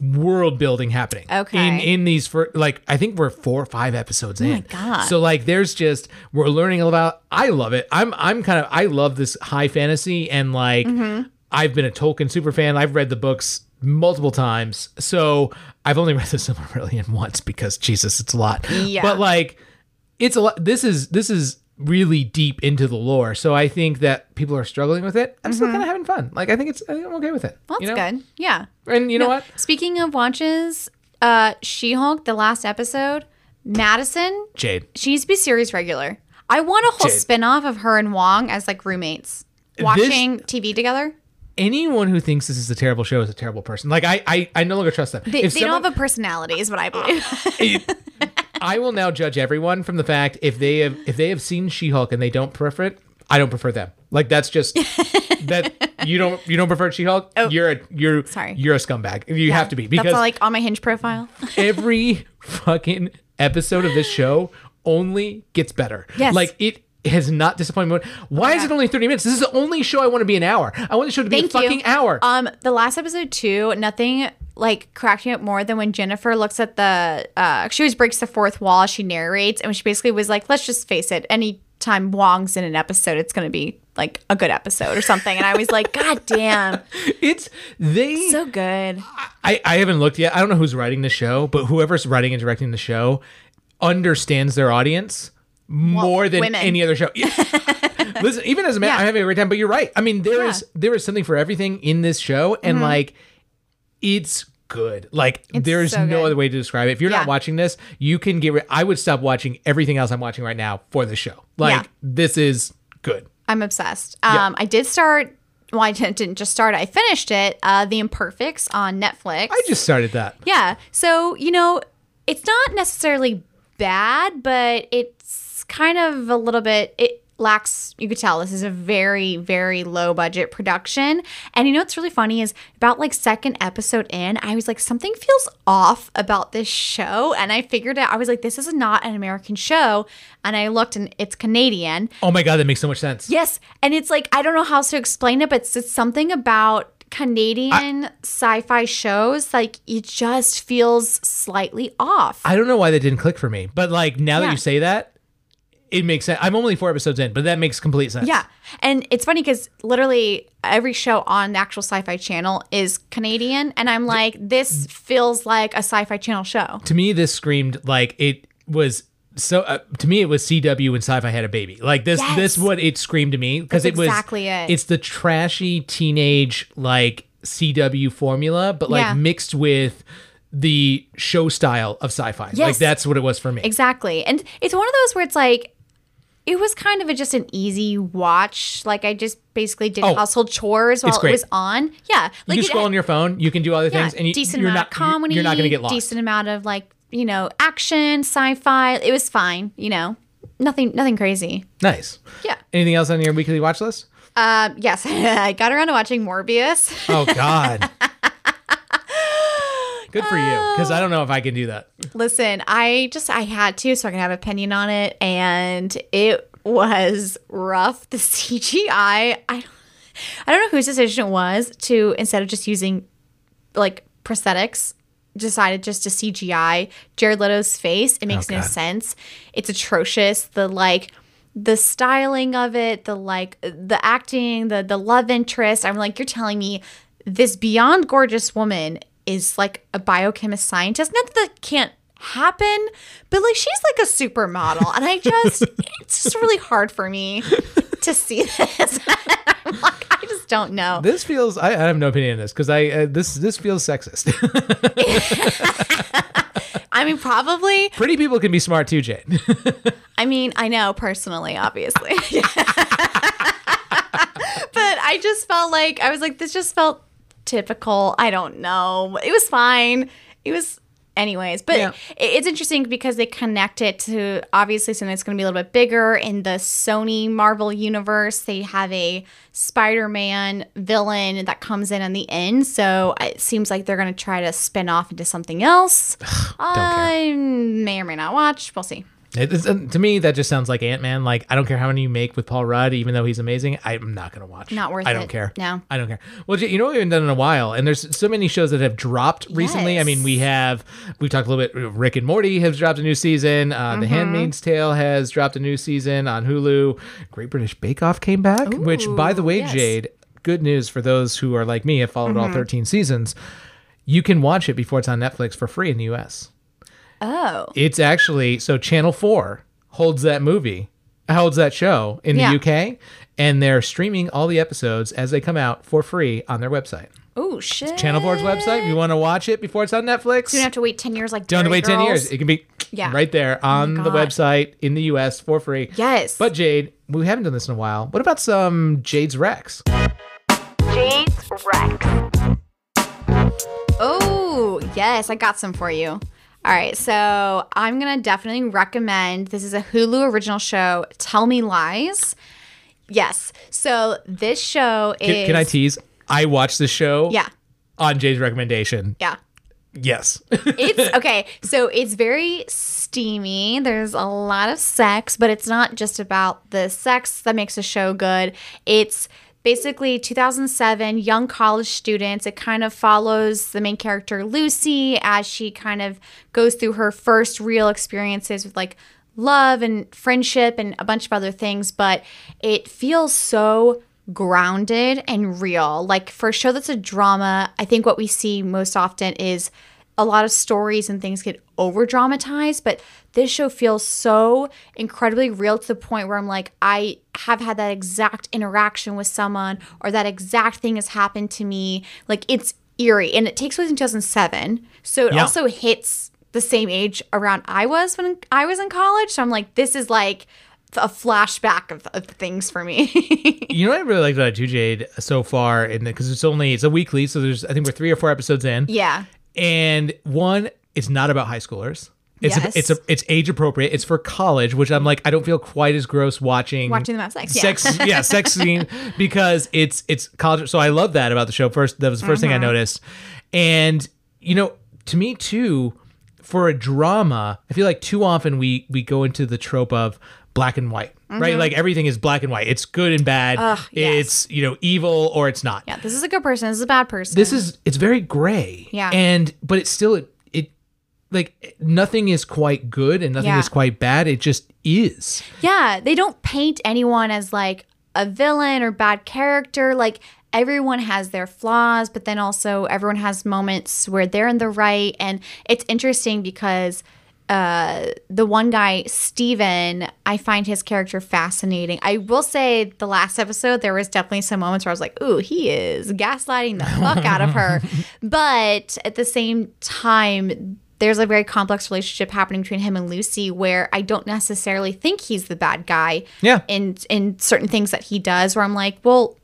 world building happening. Okay. In in these for like I think we're four or five episodes in. Oh God. So like there's just we're learning about I love it. I'm I'm kind of I love this high fantasy and like Mm-hmm. I've been a Tolkien super fan. I've read the books multiple times. So I've only read the Silmarillion once because Jesus, it's a lot. Yeah. But like it's a lot this is this is really deep into the lore so i think that people are struggling with it i'm still kind of having fun like i think it's i'm okay with it Well, you that's know? good. Yeah. and you know what Speaking of watches, uh, She-Hulk, the last episode, Madisynn, jade she needs to be series regular. I want a whole Jade. spin-off of her and Wong as like roommates watching TV together. anyone who thinks this is a terrible show is a terrible person like i i, I no longer trust them They, If they someone- don't have a personality, is what I believe. i will now judge everyone from the fact if they have if they have seen she-hulk and they don't prefer it i don't prefer them like that's just that you don't you don't prefer she-hulk Oh, you're a you're. Sorry. you're a scumbag you have to be because That's all, like on my Hinge profile. every fucking episode of this show only gets better. Yes. Like it has not disappointed me. Why is yeah. it only 30 minutes? This is the only show I want to be an hour. I want the show to be Thank a fucking you. hour. Um, the last episode too, nothing like cracked me up more than when Jennifer looks at the. Uh, she always breaks the fourth wall. She narrates, and she basically was like, "Let's just face it. Anytime Wong's in an episode, it's going to be like a good episode or something." And I was like, "God damn, it's they so good." I, I haven't looked yet. I don't know who's writing the show, but whoever's writing and directing the show understands their audience more than women. any other show. Listen, even as a man, Yeah. I'm having a great time. But you're right. I mean, there is Yeah. there is something for everything in this show, and Mm-hmm. like, it's good. Like, there's so no good. other way to describe it. If you're Yeah. not watching this, you can get. Rid- I would stop watching everything else I'm watching right now for the show. Like, Yeah. this is good. I'm obsessed. Um, I did start well, I didn't, didn't just start. I finished it. Uh, the Imperfects on Netflix. I just started that. Yeah. So, you know, it's not necessarily bad, but it's kind of a little bit it lacks you could tell this is a very very low budget production. And you know what's really funny is about like second episode in i was like something feels off about this show. And i figured out i was like this is not an american show. And i looked and it's canadian. Oh my god, that makes so much sense. Yes, and it's like I don't know how else to explain it, but it's, it's something about Canadian sci-fi shows like it just feels slightly off. I don't know why that didn't click for me, but like now that you say that, it makes sense. I'm only four episodes in, but that makes complete sense. yeah, and it's funny because literally every show on the actual Sci-Fi Channel is Canadian, and I'm like, this feels like a Sci-Fi Channel show. To me, this screamed like it was. So uh, to me, it was CW when Sci-Fi had a baby. Like this, Yes. this what it screamed to me because it was exactly it. It's the trashy teenage like CW formula, but like Yeah. mixed with the show style of Sci-Fi. Like that's what it was for me. Exactly. And it's one of those where it's like it was kind of a, just an easy watch. Like I just basically did Oh, household chores while it was on. Yeah. You can scroll had- on your phone. You can do other yeah, things, and you, decent you're amount not of comedy. You're not going to get lost. Decent amount of like, you know, action, sci-fi. It was fine, you know. Nothing nothing crazy. Nice. Yeah. Anything else on your weekly watch list? Um, yes, I got around to watching Morbius. Oh God. Good for you, because I don't know if I can do that. Listen, I just I had to so I can have opinion on it, and it was rough. The CGI, I don't, I don't know whose decision it was to instead of just using like prosthetics, decided just to CGI Jared Leto's face. It makes no God. sense. It's atrocious. The like the styling of it, the like the acting, the the love interest. I'm like, you're telling me this beyond gorgeous woman is like a biochemist scientist. Not that that can't happen, but like she's like a supermodel, and I just it's just really hard for me to see this. I'm like, I just don't know. This feels. I, I have no opinion on this because I uh, this this feels sexist. I mean, probably. Pretty people can be smart too, Jade. I mean, I know personally, obviously. but I just felt like I was like, this just felt typical. I don't know. It was fine. It was anyways. But Yeah. it- it's interesting because they connect it to obviously something that's going to be a little bit bigger in the Sony Marvel universe. They have a Spider-Man villain that comes in in the end, so it seems like they're going to try to spin off into something else. I may or may not watch. We'll see. It- uh, to me, that just sounds like Ant Man. Like I don't care how many you make with Paul Rudd, even though he's amazing. I'm not gonna watch. Not worth it. I don't it. care. No. I don't care. Well, you know what we haven't done in a while, and there's so many shows that have dropped recently. I mean, we have we talked a little bit. Rick and Morty has dropped a new season. Uh, Mm-hmm. The Handmaid's Tale has dropped a new season on Hulu. Great British Bake Off came back, which, by the way, yes. Jade, good news for those who are like me have followed Mm-hmm. all 13 seasons. You can watch it before it's on Netflix for free in the U.S. Oh. It's actually so Channel 4 holds that movie, holds that show in the Yeah. UK, and they're streaming all the episodes as they come out for free on their website. Oh shit! Channel 4's website. If you want to watch it before it's on Netflix, You don't have to wait ten years like that. don't have to Dairy wait 10 years. It can be Yeah. right there oh on the website in the US for free. Yes. But Jade, we haven't done this in a while. What about some Jade's Recs? Jade's Recs. Oh yes, I got some for you. All right, so I'm gonna definitely recommend. This is a Hulu original show. Tell Me Lies. Yes. So this show is. Can, can I tease? I watched the show Yeah. on Jay's recommendation. Yeah. Yes. it's okay. So it's very steamy. There's a lot of sex, but it's not just about the sex that makes the show good. It's basically 2007 young college students. It kind of follows the main character Lucy as she kind of goes through her first real experiences with like love and friendship and a bunch of other things, but it feels so grounded and real. Like for a show that's a drama, I think what we see most often is a lot of stories and things get over dramatized, but this show feels so incredibly real to the point where I'm like, I have had that exact interaction with someone or that exact thing has happened to me. Like it's eerie and it takes place in 2007. So it Yeah. also hits the same age around I was when I was in college. So I'm like, this is like a flashback of, of things for me. You know what I really liked about it too, Jade, so far, in because it's only it's a weekly, so there's I think we're three or four episodes in. yeah. And one, it's not about high schoolers. It's Yes. a, it's a, it's age appropriate. It's for college, which I'm like I don't feel quite as gross watching Watching them have sex. Yeah. sex yeah sex scene because it's it's college. So I love that about the show. First, that was the 1st thing I Mm-hmm. noticed, and you know, to me too, for a drama, I feel like too often we we go into the trope of black and white, right? Like everything is black and white. It's good and bad. Mm-hmm. yes. It's you know evil or it's not. Yeah, this is a good person. This is a bad person. This is it's very gray. Yeah. and but it's still it, it like nothing is quite good and nothing Yeah. is quite bad. It just is. Yeah, they don't paint anyone as like a villain or bad character. Like everyone has their flaws, but then also everyone has moments where they're in the right. And it's interesting because uh, the one guy, Steven, I find his character fascinating. I will say the last episode, there was definitely some moments where I was like, ooh, he is gaslighting the fuck out of her. But at the same time, there's a very complex relationship happening between him and Lucy where I don't necessarily think he's the bad guy Yeah. in in certain things that he does where I'm like, well,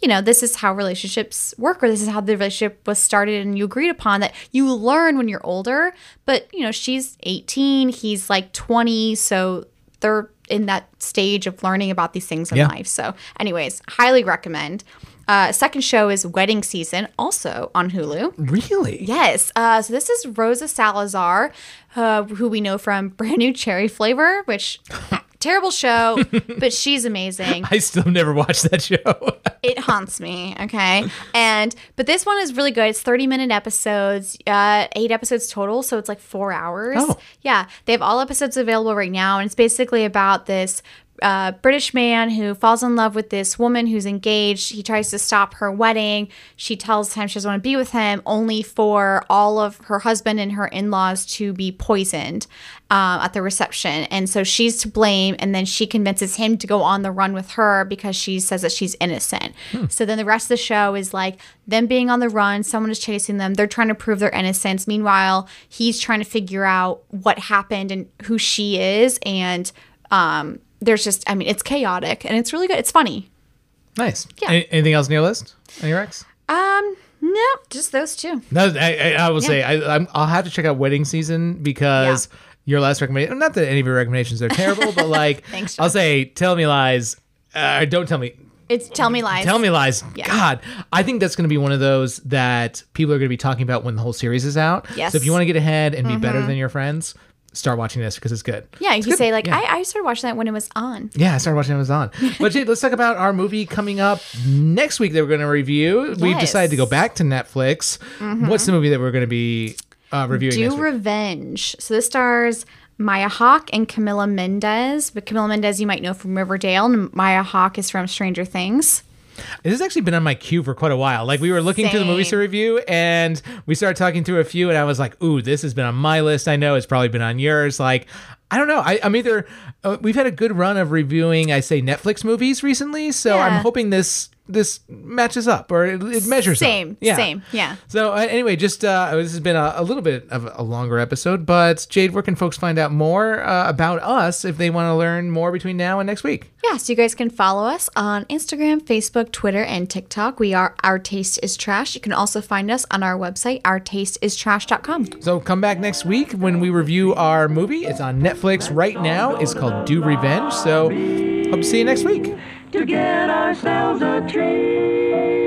you know, this is how relationships work or this is how the relationship was started and you agreed upon that you learn when you're older, but you know, she's 18, he's like 20, so they're in that stage of learning about these things in Yeah. life. So, anyways, highly recommend. Uh, second show is Wedding Season, also on Hulu. Really? Yes. Uh, so this is Rosa Salazar, uh, who we know from Brand New Cherry Flavor, which terrible show, but she's amazing. I still never watched that show. It haunts me. Okay. And but this one is really good. It's 30 minute episodes, uh, eight episodes total. So it's like four hours. Oh. Yeah. They have all episodes available right now. And it's basically about this uh, British man who falls in love with this woman who's engaged. He tries to stop her wedding. She tells him she doesn't want to be with him, only for all of her husband and her in laws to be poisoned um, at the reception. And so she's to blame. And then she convinces him to go on the run with her because she says that she's innocent. So then the rest of the show is like them being on the run, someone is chasing them, they're trying to prove their innocence. Meanwhile, he's trying to figure out what happened and who she is. And um, there's just, I mean, it's chaotic and it's really good. It's funny. nice. Yeah. Any- anything else on your list? Your ex? Um, no, just those two. No, I, I, I will say I, I'm, I'll have to check out Wedding Season because your last recommendation. Not that any of your recommendations are terrible, but like Thanks, I'll say, tell me lies. Uh, don't tell me. It's Tell Me Lies. Tell me lies. Yeah. God, I think that's going to be one of those that people are going to be talking about when the whole series is out. Yes. So if you want to get ahead and be better than your friends, start watching this because it's good. Yeah, you can say like Yeah. I, I started watching that when it was on. Yeah, I started watching Amazon. But Jade, let's talk about our movie coming up next week that we're going to review. We've decided to go back to Netflix. What's the movie that we're going to be uh, reviewing Do? Revenge. So this stars Maya Hawke and Camila Mendes. But Camila Mendes you might know from Riverdale, and Maya Hawke is from Stranger Things. This has actually been on my queue for quite a while. Like we were looking through the movies to review, and we started talking through a few, and I was like, "Ooh, this has been on my list. I know it's probably been on yours." Like, I don't know. I, I'm either uh, we've had a good run of reviewing, I say Netflix movies recently, so Yeah. I'm hoping this this matches up or it, it measures up. Same, same, yeah. So uh, anyway, just uh, this has been a, a little bit of a longer episode, but Jade, where can folks find out more uh, about us if they want to learn more between now and next week? Yeah, so you guys can follow us on Instagram, Facebook, Twitter, and TikTok. We are Our Taste is Trash. You can also find us on our website, ourtasteistrash.com. So come back next week when we review our movie. It's on Netflix right now. It's called Do Revenge. So hope to see you next week. To get ourselves a treat.